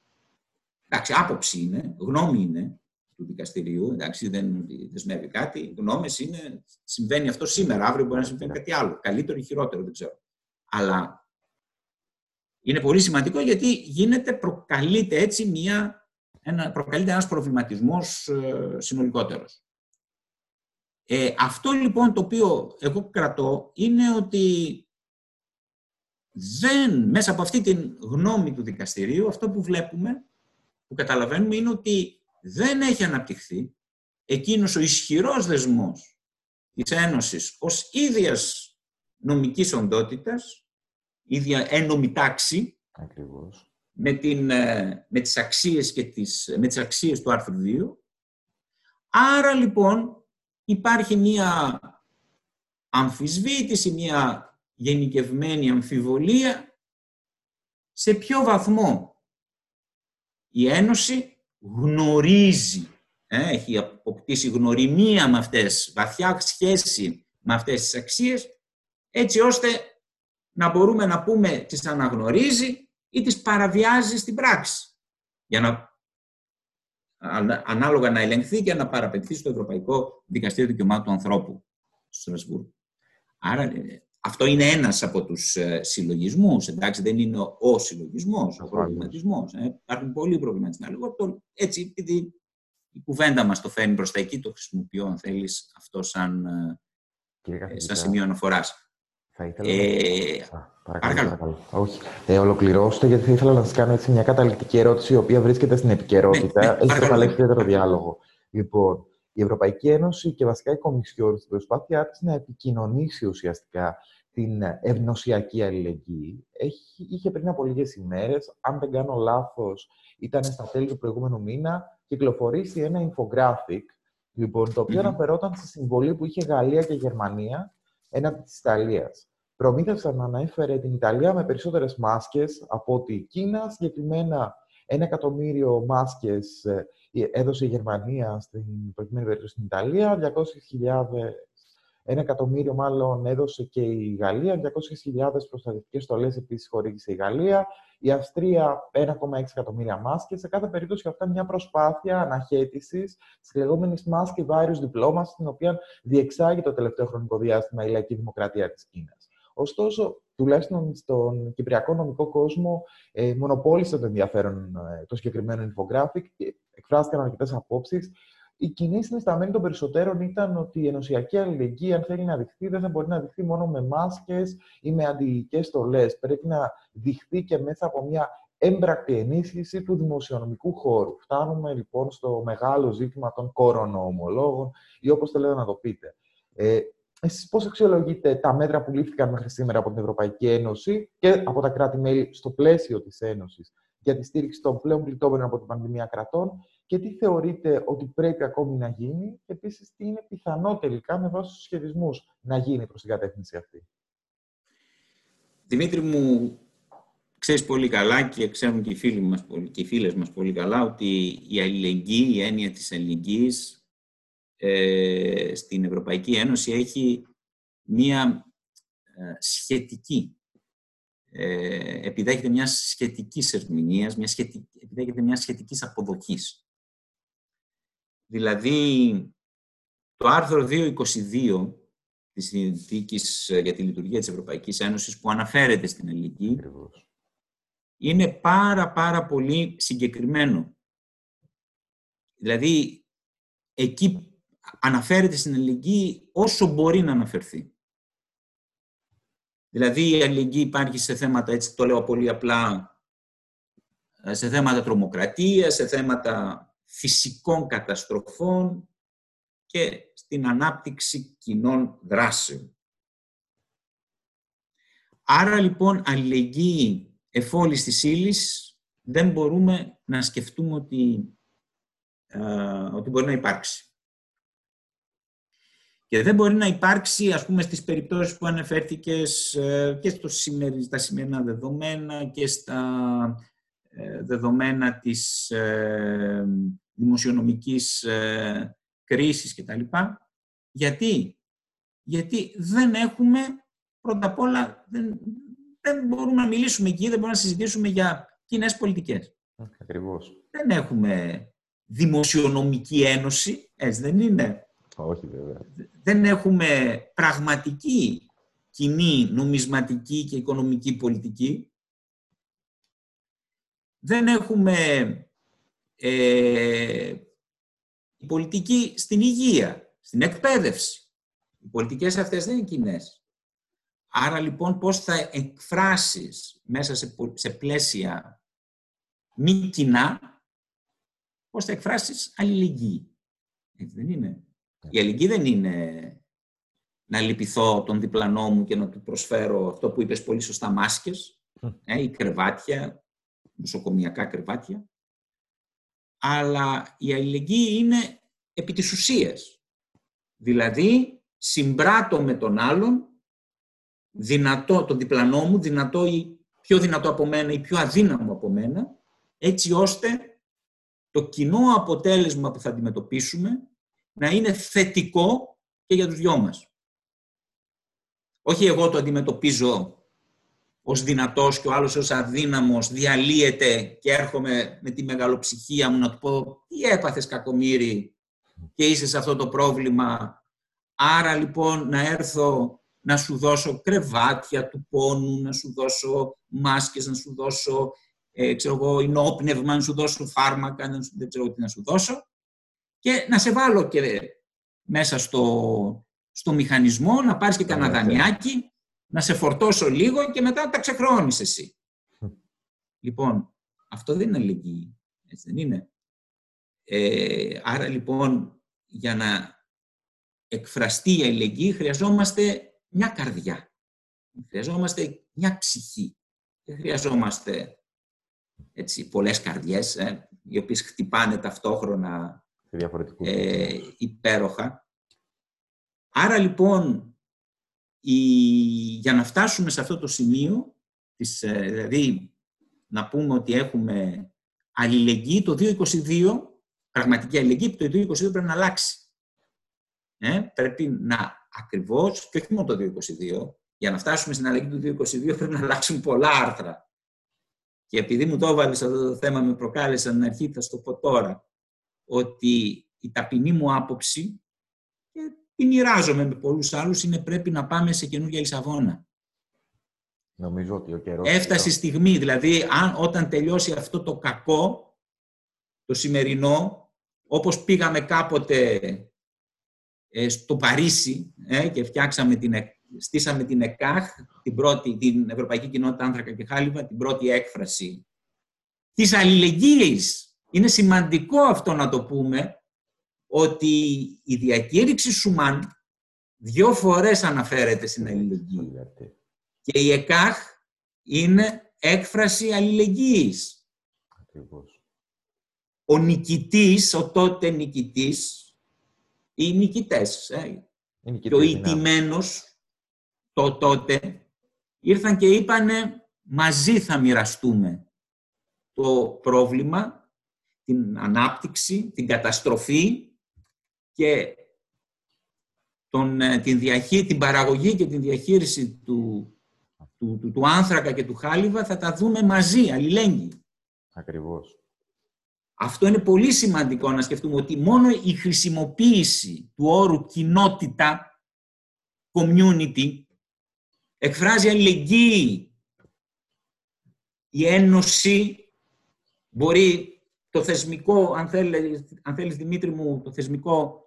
Εντάξει, άποψη είναι, γνώμη είναι, του δικαστηρίου, εντάξει, δεν δεσμεύει κάτι. Οι γνώμες είναι, συμβαίνει αυτό σήμερα, αύριο μπορεί να συμβαίνει κάτι άλλο. Καλύτερο ή χειρότερο, δεν ξέρω. Αλλά είναι πολύ σημαντικό γιατί γίνεται, προκαλείται έτσι μια, ένα, προκαλείται ένας προβληματισμός ε, συνολικότερος. Ε, αυτό λοιπόν το οποίο εγώ κρατώ είναι ότι δεν, μέσα από αυτή την γνώμη του δικαστηρίου, αυτό που βλέπουμε, που καταλαβαίνουμε είναι ότι δεν έχει αναπτυχθεί εκείνος ο ισχυρός δεσμός της Ένωσης ως ίδιας νομικής οντότητας, ίδια ένομη τάξη, Ακριβώς. Με, την, ε, με, τις αξίες και τις, με τις αξίες του άρθρου 2. Άρα λοιπόν υπάρχει μία αμφισβήτηση, μία γενικευμένη αμφιβολία σε ποιο βαθμό η Ένωση γνωρίζει, ε, έχει αποκτήσει γνωριμία με αυτές, βαθιά σχέση με αυτές τις αξίες, έτσι ώστε να μπορούμε να πούμε τις αναγνωρίζει ή τις παραβιάζει στην πράξη, για να ανάλογα να ελεγχθεί και να παραπευθεί στο Ευρωπαϊκό Δικαστήριο Δικαιωμάτων του Ανθρώπου στο Στρασβούργο. Άρα ε, αυτό είναι ένας από τους ε, συλλογισμούς, εντάξει, δεν είναι ο συλλογισμός, ο προβληματισμός. Ε. Υπάρχουν πολλοί προβληματισμοί. Αλλά το, έτσι, επειδή η κουβέντα μας το φέρνει προς τα εκεί, το χρησιμοποιώ αν θέλεις αυτό σαν, σαν σημείο αναφοράς. Θα ήθελα ε, να... παρακαλώ, παρακαλώ. Όχι. Ε, ολοκληρώστε, γιατί θα ήθελα να σας κάνω έτσι μια καταληκτική ερώτηση, η οποία βρίσκεται στην επικαιρότητα. Ναι, ναι, Έχει προκαλέσει ιδιαίτερο διάλογο. Λοιπόν, η Ευρωπαϊκή Ένωση και βασικά η Κομισιόν στην προσπάθειά της να επικοινωνήσει ουσιαστικά την ευνοσιακή αλληλεγγύη. Έχει, είχε πριν από λίγες ημέρες, αν δεν κάνω λάθος, ήταν στα τέλη του προηγούμενου μήνα, κυκλοφορήσει ένα infographic, λοιπόν, το οποίο mm-hmm. αναφερόταν στη συμβολή που είχε Γαλλία και Γερμανία έναντι της Ιταλίας. Προμήθευσαν να ανέφερε την Ιταλία με περισσότερες μάσκες από ότι η Κίνα, συγκεκριμένα ένα εκατομμύριο μάσκες ε, έδωσε η Γερμανία στην προκειμένη περίπτωση στην Ιταλία, 200.000 ένα εκατομμύριο μάλλον έδωσε και η Γαλλία, 200.000 προστατευτικές στολές επίσης χορήγησε η Γαλλία, η Αυστρία 1,6 εκατομμύρια μάσκες. Σε κάθε περίπτωση αυτά μια προσπάθεια αναχέτησης της λεγόμενης μάσκη virus διπλώμα, την οποία διεξάγει το τελευταίο χρονικό διάστημα η λαϊκή δημοκρατία της Κίνας. Ωστόσο, τουλάχιστον στον κυπριακό νομικό κόσμο, ε, μονοπόλησε το ενδιαφέρον ε, το συγκεκριμένο infographic και εκφράστηκαν αρκετές απόψεις. Η κοινή συνισταμένη των περισσότερων ήταν ότι η ενωσιακή αλληλεγγύη, αν θέλει να δειχθεί, δεν θα μπορεί να δειχθεί μόνο με μάσκες ή με αντιγυκέ στολές. Πρέπει να δειχθεί και μέσα από μια έμπρακτη ενίσχυση του δημοσιονομικού χώρου. Φτάνουμε λοιπόν στο μεγάλο ζήτημα των κορονοομολόγων ή όπως θέλετε να το πείτε. Ε, εσείς πώς αξιολογείτε τα μέτρα που λήφθηκαν μέχρι σήμερα από την Ευρωπαϊκή Ένωση και από τα κράτη-μέλη στο πλαίσιο της Ένωσης για τη στήριξη των πλέον πληττόμενων από την πανδημία κρατών και τι θεωρείτε ότι πρέπει ακόμη να γίνει και επίσης τι είναι πιθανό τελικά με βάση τους σχεδισμούς να γίνει προς την κατεύθυνση αυτή. Δημήτρη μου, ξέρεις πολύ καλά και ξέρουν και οι, φίλοι μας, και οι φίλες μας πολύ καλά ότι η αλληλεγγύη, η έννοια της αλληλεγγύης ε, στην Ευρωπαϊκή Ένωση έχει μία ε, σχετική, ε, επιδέχεται μιας σχετικής ερμηνείας, μια σχετική, επιδέχεται μιας σχετικής αποδοχής. Δηλαδή, το άρθρο 222 της Συνθήκης για τη Λειτουργία της Ευρωπαϊκής Ένωσης που αναφέρεται στην ελληνική είναι πάρα πάρα πολύ συγκεκριμένο. Δηλαδή, εκεί αναφέρεται στην ελληνική όσο μπορεί να αναφερθεί. Δηλαδή η αλληλεγγύη υπάρχει σε θέματα, έτσι το λέω πολύ απλά, σε θέματα τρομοκρατίας, σε θέματα φυσικών καταστροφών και στην ανάπτυξη κοινών δράσεων. Άρα λοιπόν αλληλεγγύη εφόλης της ύλης δεν μπορούμε να σκεφτούμε ότι, ότι μπορεί να υπάρξει. Και δεν μπορεί να υπάρξει, ας πούμε, στις περιπτώσεις που ανεφέρθηκες ε, και στο στα σημερινά δεδομένα και στα ε, δεδομένα της ε, δημοσιονομικής κρίσης κτλ. Γιατί; Γιατί δεν έχουμε, πρώτα απ' όλα, δεν, δεν μπορούμε να μιλήσουμε εκεί, δεν μπορούμε να συζητήσουμε για κοινές πολιτικές. Ακριβώς. Δεν έχουμε δημοσιονομική ένωση, έτσι δεν είναι. Όχι βέβαια. Δεν έχουμε πραγματική κοινή νομισματική και οικονομική πολιτική. Δεν έχουμε ε, πολιτική στην υγεία, στην εκπαίδευση. Οι πολιτικές αυτές δεν είναι κοινές. Άρα λοιπόν πώς θα εκφράσεις μέσα σε, σε πλαίσια μη κοινά, πώς θα εκφράσεις αλληλεγγύη. Έτσι δεν είναι. Η αλληλεγγύη δεν είναι να λυπηθώ τον διπλανό μου και να του προσφέρω αυτό που είπες πολύ σωστά, μάσκες, ε, ή κρεβάτια, νοσοκομιακά κρεβάτια. Αλλά η αλληλεγγύη είναι επί της ουσίας. Δηλαδή, συμπράττω με τον άλλον, δυνατό, τον διπλανό μου, δυνατό ή πιο δυνατό από μένα ή πιο αδύναμο από μένα, έτσι ώστε το κοινό αποτέλεσμα που θα αντιμετωπίσουμε να είναι θετικό και για τους δυο μας. Όχι εγώ το αντιμετωπίζω ως δυνατός και ο άλλος ως αδύναμος διαλύεται και έρχομαι με τη μεγαλοψυχία μου να του πω τι έπαθες κακομύρι και είσαι σε αυτό το πρόβλημα. Άρα λοιπόν να έρθω να σου δώσω κρεβάτια του πόνου, να σου δώσω μάσκες, να σου δώσω ε, ξέρω εγώ, ενόπνευμα, να σου δώσω φάρμακα, δεν ξέρω τι να σου δώσω και να σε βάλω και μέσα στο, στο μηχανισμό, να πάρεις και κανένα δανειάκι, να σε φορτώσω λίγο και μετά τα ξεχρώνεις εσύ. λοιπόν, αυτό δεν είναι αλληλεγγύη, έτσι δεν είναι. Ε, άρα λοιπόν, για να εκφραστεί η αλληλεγγύη, χρειαζόμαστε μια καρδιά. Χρειαζόμαστε μια ψυχή. Δεν χρειαζόμαστε έτσι, πολλές καρδιές, ε, οι οποίες χτυπάνε ταυτόχρονα ε, υπέροχα. Άρα λοιπόν, η, για να φτάσουμε σε αυτό το σημείο, της, ε, δηλαδή να πούμε ότι έχουμε αλληλεγγύη το 2022, πραγματική αλληλεγγύη, το 2022 πρέπει να αλλάξει. Ε, πρέπει να ακριβώς, και όχι μόνο το 2022, για να φτάσουμε στην αλληλεγγύη του 2022 πρέπει να αλλάξουν πολλά άρθρα. Και επειδή μου το έβαλες αυτό το θέμα, με προκάλεσε να αρχή, θα στο πω τώρα, ότι η ταπεινή μου άποψη, και την μοιράζομαι με πολλούς άλλους, είναι πρέπει να πάμε σε καινούργια Λισαβόνα. Νομίζω ότι ο καιρός... Έφτασε η στιγμή, δηλαδή αν, όταν τελειώσει αυτό το κακό, το σημερινό, όπως πήγαμε κάποτε ε, στο Παρίσι ε, και φτιάξαμε την, στήσαμε την ΕΚΑΧ, την, πρώτη, την Ευρωπαϊκή Κοινότητα Άνθρακα και Χάλιβα, την πρώτη έκφραση της αλληλεγγύης. Είναι σημαντικό αυτό να το πούμε, ότι η διακήρυξη Σουμάν δύο φορές αναφέρεται στην αλληλεγγύη. Και η ΕΚΑΧ είναι έκφραση αλληλεγγύης. Ο νικητής, ο τότε νικητής, οι νικητές, ε, και ο ιτημένος, το τότε, ήρθαν και είπανε μαζί θα μοιραστούμε το πρόβλημα, την ανάπτυξη, την καταστροφή και τον, ε, την, διαχεί, την παραγωγή και την διαχείριση του, του, του, του άνθρακα και του χάλιβα θα τα δούμε μαζί, αλληλέγγυοι. Ακριβώς. Αυτό είναι πολύ σημαντικό να σκεφτούμε ότι μόνο η χρησιμοποίηση του όρου κοινότητα, community, εκφράζει αλληλεγγύη. Η ένωση μπορεί το θεσμικό, αν θέλεις, αν θέλεις Δημήτρη μου, το θεσμικό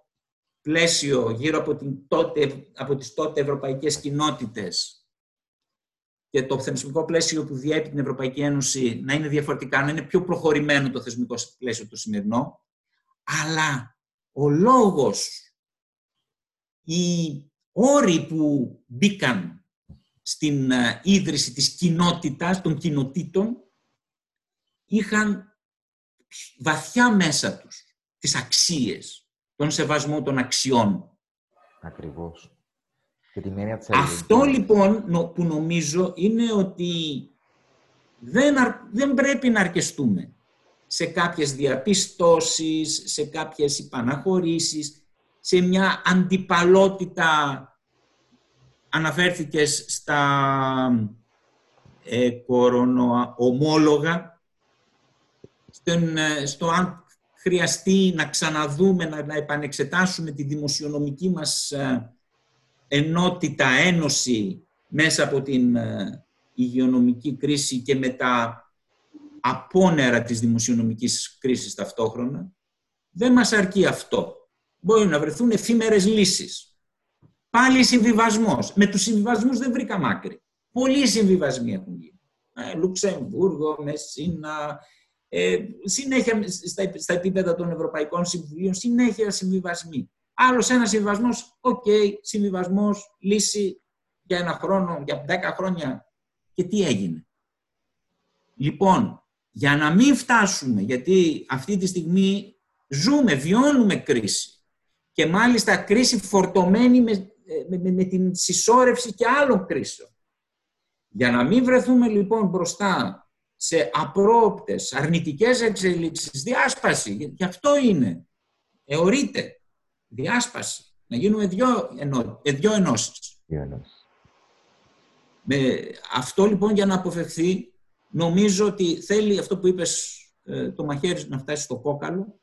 πλαίσιο γύρω από, την τότε, από τις τότε ευρωπαϊκές κοινότητες και το θεσμικό πλαίσιο που διέπει την Ευρωπαϊκή Ένωση να είναι διαφορετικά, να είναι πιο προχωρημένο το θεσμικό πλαίσιο το σημερινό, αλλά ο λόγος, οι όροι που μπήκαν στην ε, ίδρυση της κοινότητας, των κοινοτήτων, είχαν βαθιά μέσα τους τις αξίες, τον σεβασμό των αξιών. Ακριβώς. Αυτό λοιπόν που νομίζω είναι ότι δεν, δεν πρέπει να αρκεστούμε σε κάποιες διαπιστώσεις, σε κάποιες υπαναχωρήσεις, σε μια αντιπαλότητα αναφέρθηκες στα ε, κορονοομόλογα, ε, στο αν χρειαστεί να ξαναδούμε, να, να επανεξετάσουμε τη δημοσιονομική μας ε, ενότητα, ένωση μέσα από την ε, υγειονομική κρίση και με τα απόνερα της δημοσιονομικής κρίσης ταυτόχρονα, δεν μας αρκεί αυτό. Μπορεί να βρεθούν εφήμερες λύσεις. Πάλι συμβιβασμός. Με τους συμβιβασμούς δεν βρήκαμε άκρη. Πολλοί συμβιβασμοί έχουν γίνει. Ε, Λουξεμβούργο, Μεσίνα, ε, συνέχεια στα, στα επίπεδα των Ευρωπαϊκών Συμβουλίων, συνέχεια συμβιβασμοί. Άλλος ένας συμβιβασμός, οκ, okay, συμβιβασμός, λύση για ένα χρόνο, για δέκα χρόνια. Και τι έγινε; Λοιπόν, για να μην φτάσουμε, γιατί αυτή τη στιγμή ζούμε, βιώνουμε κρίση και μάλιστα κρίση φορτωμένη με, με, με, την συσσόρευση και άλλων κρίσεων. Για να μην βρεθούμε λοιπόν μπροστά σε απρόοπτες, αρνητικές εξελίξεις, διάσπαση, γι' αυτό είναι, εωρείται. Διάσπαση, να γίνουμε δυο, ενώ, ε, δυο ενώσεις. Με αυτό λοιπόν για να αποφευθεί, νομίζω ότι θέλει αυτό που είπες ε, το μαχαίρι να φτάσει στο κόκαλο,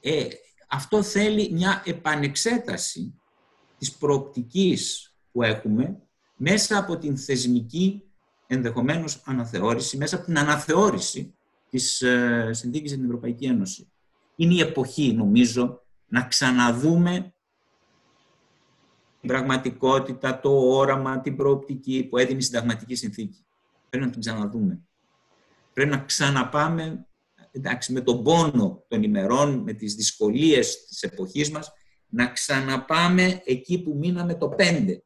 ε, αυτό θέλει μια επανεξέταση της προοπτικής που έχουμε μέσα από την θεσμική ενδεχομένως αναθεώρηση, μέσα από την αναθεώρηση της ε, συνθήκης στην Ευρωπαϊκή Ένωση. είναι η εποχή, νομίζω, να ξαναδούμε την πραγματικότητα, το όραμα, την προοπτική που έδινε η συνταγματική συνθήκη. Πρέπει να την ξαναδούμε. Πρέπει να ξαναπάμε εντάξει, με τον πόνο των ημερών, με τις δυσκολίες της εποχής μας, να ξαναπάμε εκεί που μείναμε το 5.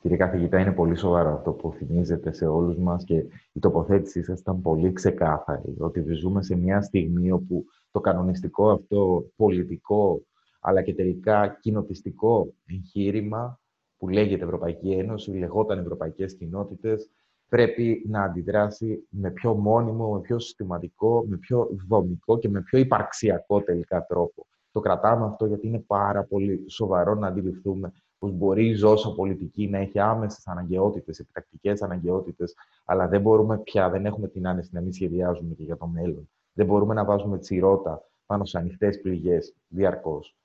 Κύριε καθηγητά, είναι πολύ σοβαρό αυτό που θυμίζετε σε όλους μας και η τοποθέτησή σας ήταν πολύ ξεκάθαρη, ότι ζούμε σε μια στιγμή όπου το κανονιστικό αυτό πολιτικό, αλλά και τελικά κοινοτιστικό εγχείρημα που λέγεται Ευρωπαϊκή Ένωση, λεγόταν Ευρωπαϊκές Κοινότητες, πρέπει να αντιδράσει με πιο μόνιμο, με πιο συστηματικό, με πιο δομικό και με πιο υπαρξιακό τελικά τρόπο. Το κρατάμε αυτό γιατί είναι πάρα πολύ σοβαρό να αντιληφθούμε πω μπορεί η ζώσα πολιτική να έχει άμεσες αναγκαιότητες, επιτακτικές αναγκαιότητες, αλλά δεν μπορούμε πια, δεν έχουμε την άνεση να μην σχεδιάζουμε και για το μέλλον. Δεν μπορούμε να βάζουμε τσιρότα πάνω σε ανοιχτές πληγές διαρκώς.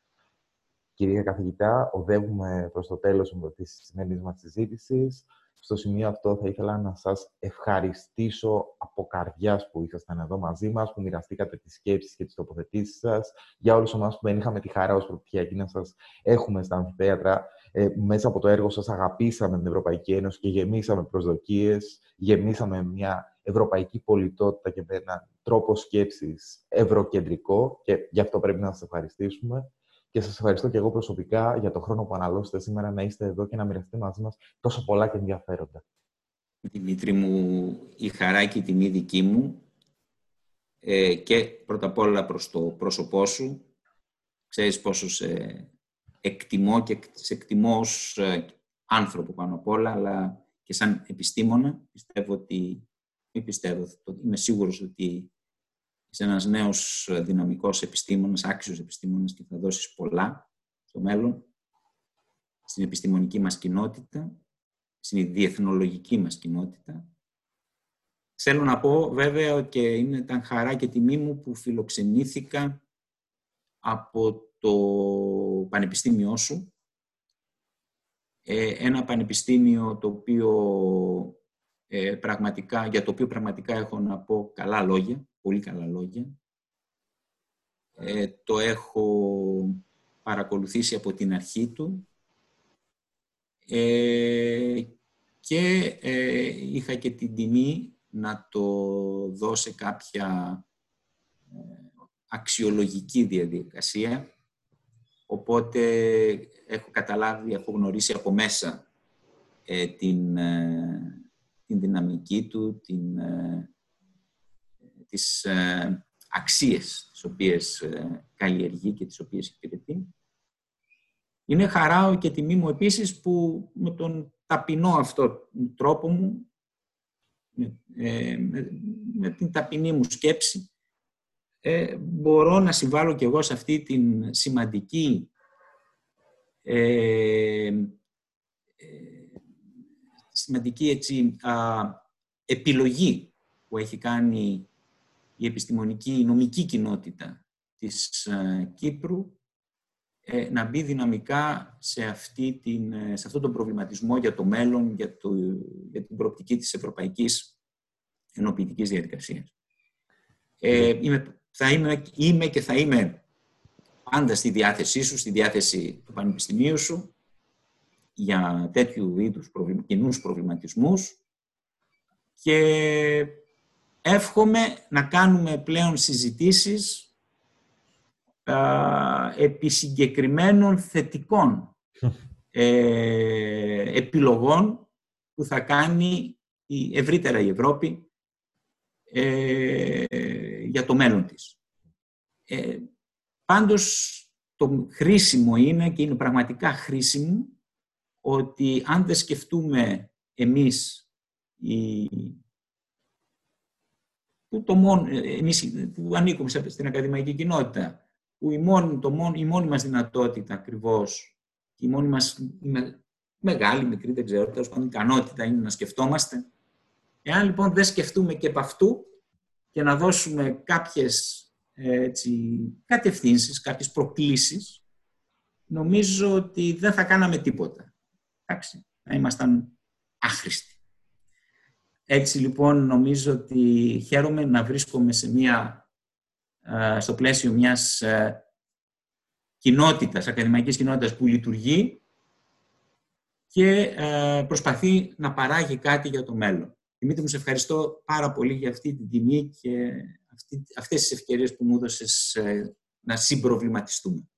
Κυρία καθηγητά, οδεύουμε προς το τέλος της σημερινής μας συζήτησης. Στο σημείο αυτό θα ήθελα να σας ευχαριστήσω από καρδιάς που ήσασταν εδώ μαζί μας, που μοιραστήκατε τις σκέψεις και τις τοποθετήσεις σας. Για όλους εμάς που δεν είχαμε τη χαρά ως πρωτοτυχιακή να σας έχουμε στα αμφιθέατρα, ε, μέσα από το έργο σας αγαπήσαμε την Ευρωπαϊκή Ένωση και γεμίσαμε προσδοκίες, γεμίσαμε μια ευρωπαϊκή πολιτότητα και με έναν τρόπο σκέψης ευρωκεντρικό και γι' αυτό πρέπει να σας ευχαριστήσουμε. Και σας ευχαριστώ και εγώ προσωπικά για το χρόνο που αναλώσετε σήμερα να είστε εδώ και να μοιραστείτε μαζί μας τόσο πολλά και ενδιαφέροντα. Δημήτρη μου, η χαρά και η τιμή δική μου ε, και πρώτα απ' όλα προς το πρόσωπό σου. Ξέρεις πόσο σε εκτιμώ και σε εκτιμώ ως ε, άνθρωπο πάνω απ' όλα, αλλά και σαν επιστήμονα. Πιστεύω ότι, μη πιστεύω, είμαι σίγουρος ότι είσαι ένας νέος ε, δυναμικός επιστήμονας, άξιος επιστήμονας και θα δώσεις πολλά στο μέλλον στην επιστημονική μας κοινότητα, στην διεθνολογική μας κοινότητα. Θέλω να πω βέβαια και είναι ήταν χαρά και τιμή μου που φιλοξενήθηκα από το πανεπιστήμιό σου. Ε, ένα πανεπιστήμιο το οποίο, ε, πραγματικά, για το οποίο πραγματικά έχω να πω καλά λόγια πολύ καλά λόγια. Ε, το έχω παρακολουθήσει από την αρχή του ε, και ε, είχα και την τιμή να το δω σε κάποια αξιολογική διαδικασία. Οπότε έχω καταλάβει, έχω γνωρίσει από μέσα την, την δυναμική του, την, τις ε, αξίες τις οποίες ε, καλλιεργεί και τις οποίες υπηρετεί. Είναι χαρά και τιμή μου επίσης που με τον ταπεινό αυτό τρόπο μου, με, ε, την ταπεινή μου σκέψη, μπορώ να συμβάλλω και εγώ σε αυτή την σημαντική σημαντική έτσι, επιλογή που έχει κάνει η επιστημονική, η νομική κοινότητα της ε, Κύπρου ε, να μπει δυναμικά σε, αυτή την, ε, σε αυτόν τον προβληματισμό για το μέλλον, για, το, για την προοπτική της ευρωπαϊκής ενοποιητικής διαδικασίας. Ε, είμαι, θα είμαι, είμαι και θα είμαι πάντα στη διάθεσή σου, στη διάθεση του Πανεπιστημίου σου για τέτοιου είδους κοινούς προβληματισμούς και εύχομαι να κάνουμε πλέον συζητήσεις α, επί συγκεκριμένων θετικών ε, επιλογών που θα κάνει η, ευρύτερα η Ευρώπη ε, για το μέλλον της. Ε, πάντως, το χρήσιμο είναι και είναι πραγματικά χρήσιμο ότι αν δεν σκεφτούμε εμείς οι που, το μόνο, εμείς που ανήκουμε στην ακαδημαϊκή κοινότητα, που η μόνη, το μόνο, η μόνη μας δυνατότητα ακριβώς, η μόνη μας μεγάλη, μικρή, δεν ξέρω, τέλος πάντων, ικανότητα είναι να σκεφτόμαστε. Εάν λοιπόν δεν σκεφτούμε και από αυτού και να δώσουμε κάποιες έτσι, κατευθύνσεις, κάποιες προκλήσεις, νομίζω ότι δεν θα κάναμε τίποτα. Εντάξει, θα ήμασταν άχρηστοι. Έτσι λοιπόν νομίζω ότι χαίρομαι να βρίσκομαι σε μια στο πλαίσιο μιας κοινότητας, ακαδημαϊκής κοινότητας που λειτουργεί και προσπαθεί να παράγει κάτι για το μέλλον. Δημήτρη, μου σε ευχαριστώ πάρα πολύ για αυτή την τιμή και αυτές τις ευκαιρίες που μου έδωσες να συμπροβληματιστούμε.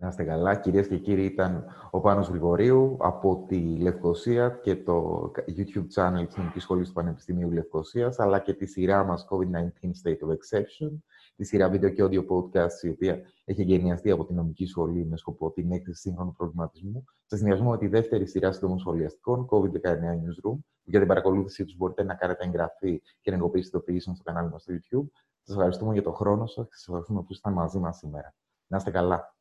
Να είστε καλά. Κυρίες και κύριοι, ήταν ο Πάνος Γρηγορίου από τη Λευκοσία και το YouTube channel της Νομικής Σχολής του Πανεπιστημίου Λευκοσίας, αλλά και τη σειρά μας COVID-19 State of Exception, τη σειρά βίντεο και audio podcast, η οποία έχει γενιαστεί από τη Νομική Σχολή με σκοπό την έκθεση σύγχρονου προβληματισμού, σε συνδυασμό με τη δεύτερη σειρά συντομών σχολιαστικών COVID-19 Newsroom. Για την παρακολούθησή τους μπορείτε να κάνετε εγγραφή και ενεργοποίηση ειδοποιήσεων στο κανάλι μας στο YouTube. Σας ευχαριστούμε για τον χρόνο σας και σας ευχαριστούμε που ήσασταν μαζί μας σήμερα. Να είστε καλά.